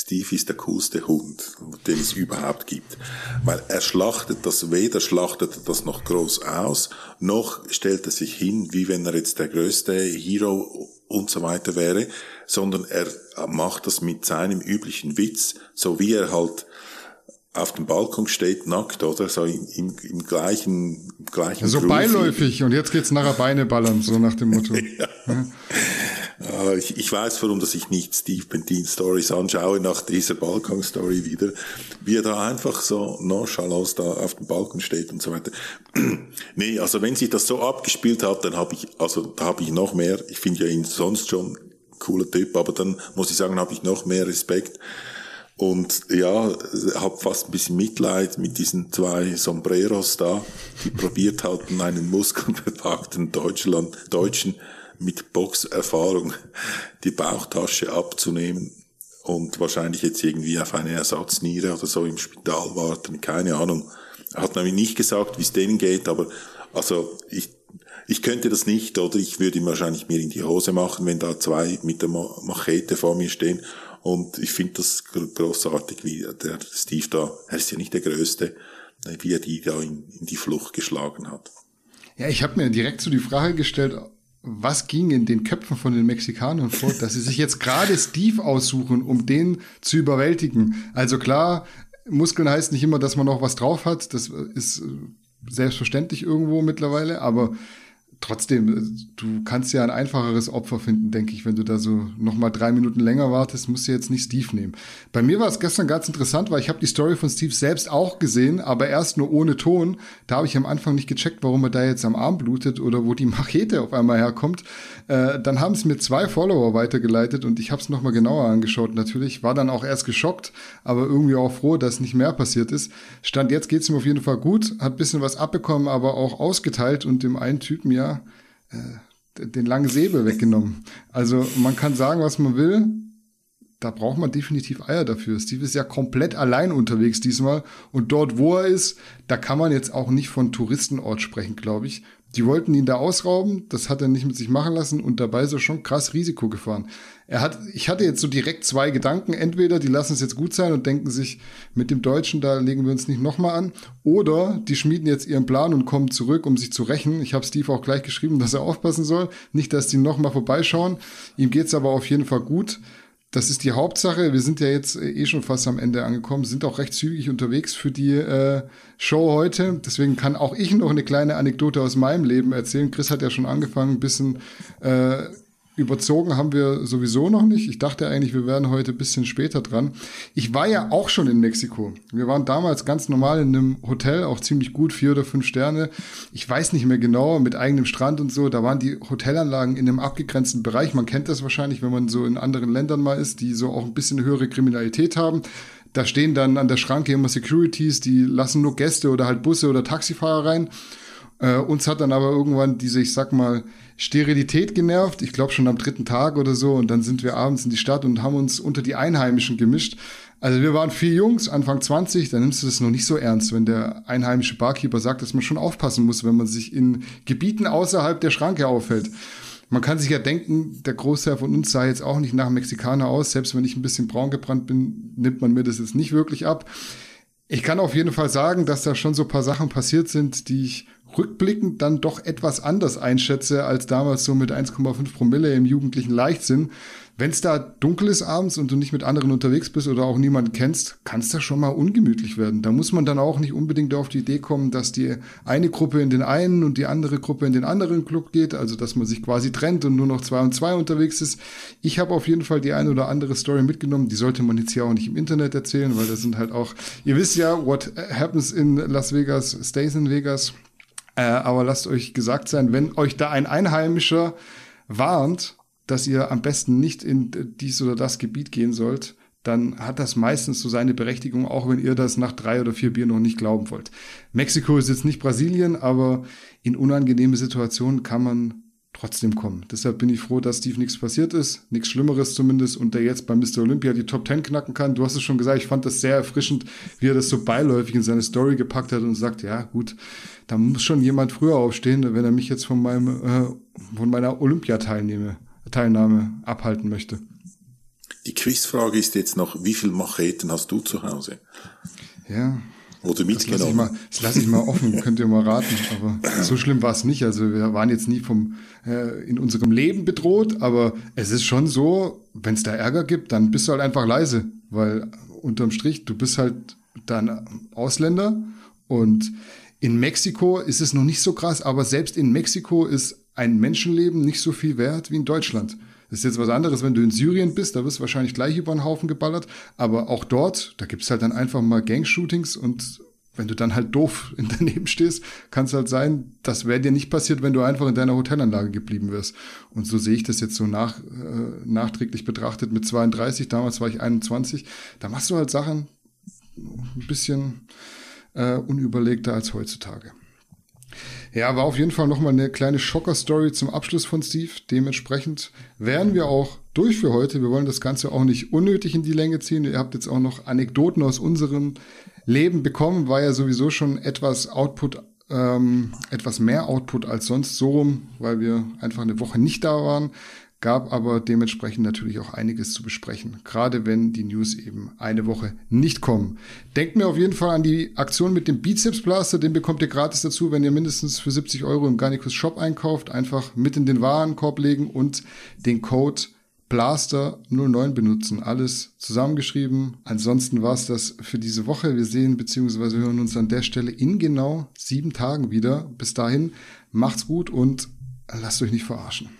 Steve ist der coolste Hund, den es überhaupt gibt. Weil er schlachtet das, weder schlachtet er das noch groß aus, noch stellt er sich hin, wie wenn er jetzt der größte Hero und so weiter wäre, sondern er macht das mit seinem üblichen Witz, so wie er halt auf dem Balkon steht, nackt, oder? So im, im, im gleichen, im gleichen So Groove. beiläufig und jetzt geht's nachher Beine ballern, so nach dem Motto. ja. Ja. ich, ich weiß, warum dass ich nicht Steve Bentin Stories anschaue nach dieser Balkon-Story wieder, wie er da einfach so nonchalant da auf dem Balkon steht und so weiter. nee, also wenn sich das so abgespielt hat, dann habe ich, also da habe ich noch mehr, ich finde ja ihn sonst schon cooler Typ, aber dann muss ich sagen, habe ich noch mehr Respekt und ja, habe fast ein bisschen Mitleid mit diesen zwei Sombreros da, die probiert hatten, einen muskelbepackten Deutschland, Deutschen mit Boxerfahrung die Bauchtasche abzunehmen und wahrscheinlich jetzt irgendwie auf eine Ersatzniere oder so im Spital warten, keine Ahnung. Er hat nämlich nicht gesagt, wie es denen geht, aber also ich, ich könnte das nicht oder ich würde ihm wahrscheinlich mir in die Hose machen, wenn da zwei mit der Machete vor mir stehen und ich finde das großartig, wie der Steve da, er ist ja nicht der Größte, wie er die da in, in die Flucht geschlagen hat. Ja, ich habe mir direkt so die Frage gestellt, was ging in den Köpfen von den Mexikanern vor, dass sie sich jetzt gerade Steve aussuchen, um den zu überwältigen. Also klar, Muskeln heißt nicht immer, dass man noch was drauf hat. Das ist selbstverständlich irgendwo mittlerweile, aber trotzdem, du kannst ja ein einfacheres Opfer finden, denke ich, wenn du da so nochmal drei Minuten länger wartest, musst du jetzt nicht Steve nehmen. Bei mir war es gestern ganz interessant, weil ich habe die Story von Steve selbst auch gesehen, aber erst nur ohne Ton. Da habe ich am Anfang nicht gecheckt, warum er da jetzt am Arm blutet oder wo die Machete auf einmal herkommt. Äh, dann haben es mir zwei Follower weitergeleitet und ich habe es nochmal genauer angeschaut. Natürlich war dann auch erst geschockt, aber irgendwie auch froh, dass nicht mehr passiert ist. Stand jetzt geht es ihm auf jeden Fall gut, hat bisschen was abbekommen, aber auch ausgeteilt und dem einen Typen ja äh, den langen Säbel weggenommen. Also man kann sagen, was man will. Da braucht man definitiv Eier dafür. Steve ist ja komplett allein unterwegs diesmal. Und dort, wo er ist, da kann man jetzt auch nicht von Touristenort sprechen, glaube ich. Die wollten ihn da ausrauben, das hat er nicht mit sich machen lassen und dabei ist er schon krass Risiko gefahren. Er hat, ich hatte jetzt so direkt zwei Gedanken. Entweder die lassen es jetzt gut sein und denken sich, mit dem Deutschen, da legen wir uns nicht nochmal an. Oder die schmieden jetzt ihren Plan und kommen zurück, um sich zu rächen. Ich habe Steve auch gleich geschrieben, dass er aufpassen soll. Nicht, dass die nochmal vorbeischauen. Ihm geht's aber auf jeden Fall gut. Das ist die Hauptsache. Wir sind ja jetzt äh, eh schon fast am Ende angekommen, sind auch recht zügig unterwegs für die äh, Show heute. Deswegen kann auch ich noch eine kleine Anekdote aus meinem Leben erzählen. Chris hat ja schon angefangen, ein bisschen äh, Überzogen haben wir sowieso noch nicht. Ich dachte eigentlich, wir wären heute ein bisschen später dran. Ich war ja auch schon in Mexiko. Wir waren damals ganz normal in einem Hotel, auch ziemlich gut, vier oder fünf Sterne. Ich weiß nicht mehr genau, mit eigenem Strand und so. Da waren die Hotelanlagen in einem abgegrenzten Bereich. Man kennt das wahrscheinlich, wenn man so in anderen Ländern mal ist, die so auch ein bisschen höhere Kriminalität haben. Da stehen dann an der Schranke immer Securities, die lassen nur Gäste oder halt Busse oder Taxifahrer rein. Äh, uns hat dann aber irgendwann diese, ich sag mal, Sterilität genervt. Ich glaube schon am dritten Tag oder so. Und dann sind wir abends in die Stadt und haben uns unter die Einheimischen gemischt. Also wir waren vier Jungs, Anfang 20, da nimmst du das noch nicht so ernst, wenn der einheimische Barkeeper sagt, dass man schon aufpassen muss, wenn man sich in Gebieten außerhalb der Schranke aufhält. Man kann sich ja denken, der Großteil von uns sah jetzt auch nicht nach Mexikaner aus. Selbst wenn ich ein bisschen braun gebrannt bin, nimmt man mir das jetzt nicht wirklich ab. Ich kann auf jeden Fall sagen, dass da schon so paar Sachen passiert sind, die ich rückblickend dann doch etwas anders einschätze als damals so mit 1,5 Promille im jugendlichen Leichtsinn. Wenn es da dunkel ist abends und du nicht mit anderen unterwegs bist oder auch niemanden kennst, kann es da schon mal ungemütlich werden. Da muss man dann auch nicht unbedingt auf die Idee kommen, dass die eine Gruppe in den einen und die andere Gruppe in den anderen Club geht, also dass man sich quasi trennt und nur noch zwei und zwei unterwegs ist. Ich habe auf jeden Fall die eine oder andere Story mitgenommen, die sollte man jetzt hier auch nicht im Internet erzählen, weil das sind halt auch, ihr wisst ja, what happens in Las Vegas stays in Vegas. Äh, aber lasst euch gesagt sein, wenn euch da ein Einheimischer warnt, dass ihr am besten nicht in dies oder das Gebiet gehen sollt, dann hat das meistens so seine Berechtigung, auch wenn ihr das nach drei oder vier Bier noch nicht glauben wollt. Mexiko ist jetzt nicht Brasilien, aber in unangenehme Situationen kann man trotzdem kommen. Deshalb bin ich froh, dass Steve nichts passiert ist, nichts Schlimmeres zumindest und der jetzt bei Mr. Olympia die Top 10 knacken kann. Du hast es schon gesagt, ich fand das sehr erfrischend, wie er das so beiläufig in seine Story gepackt hat und sagt, ja gut, da muss schon jemand früher aufstehen, wenn er mich jetzt von meinem äh, von meiner Olympiateilnehme Teilnahme abhalten möchte. Die Quizfrage ist jetzt noch, wie viele Macheten hast du zu Hause? Ja. Oder mitgenommen? Das lasse ich mal, das lasse ich mal offen, könnt ihr mal raten. Aber so schlimm war es nicht. Also wir waren jetzt nie vom äh, in unserem Leben bedroht, aber es ist schon so, wenn es da Ärger gibt, dann bist du halt einfach leise, weil unterm Strich, du bist halt dann Ausländer und in Mexiko ist es noch nicht so krass, aber selbst in Mexiko ist ein Menschenleben nicht so viel wert wie in Deutschland. Das ist jetzt was anderes, wenn du in Syrien bist, da wirst du wahrscheinlich gleich über einen Haufen geballert. Aber auch dort, da gibt's halt dann einfach mal Gang-Shootings und wenn du dann halt doof daneben stehst, kann es halt sein, das wäre dir nicht passiert, wenn du einfach in deiner Hotelanlage geblieben wärst. Und so sehe ich das jetzt so nach, äh, nachträglich betrachtet mit 32, damals war ich 21. Da machst du halt Sachen ein bisschen äh, unüberlegter als heutzutage. Ja, war auf jeden Fall nochmal eine kleine Schocker-Story zum Abschluss von Steve. Dementsprechend wären wir auch durch für heute. Wir wollen das Ganze auch nicht unnötig in die Länge ziehen. Ihr habt jetzt auch noch Anekdoten aus unserem Leben bekommen. War ja sowieso schon etwas Output, ähm, etwas mehr Output als sonst so rum, weil wir einfach eine Woche nicht da waren gab aber dementsprechend natürlich auch einiges zu besprechen, gerade wenn die News eben eine Woche nicht kommen. Denkt mir auf jeden Fall an die Aktion mit dem Bizeps Blaster, den bekommt ihr gratis dazu, wenn ihr mindestens für 70 Euro im Garnicus Shop einkauft, einfach mit in den Warenkorb legen und den Code Blaster 09 benutzen. Alles zusammengeschrieben. Ansonsten war es das für diese Woche. Wir sehen bzw. hören uns an der Stelle in genau sieben Tagen wieder. Bis dahin, macht's gut und lasst euch nicht verarschen.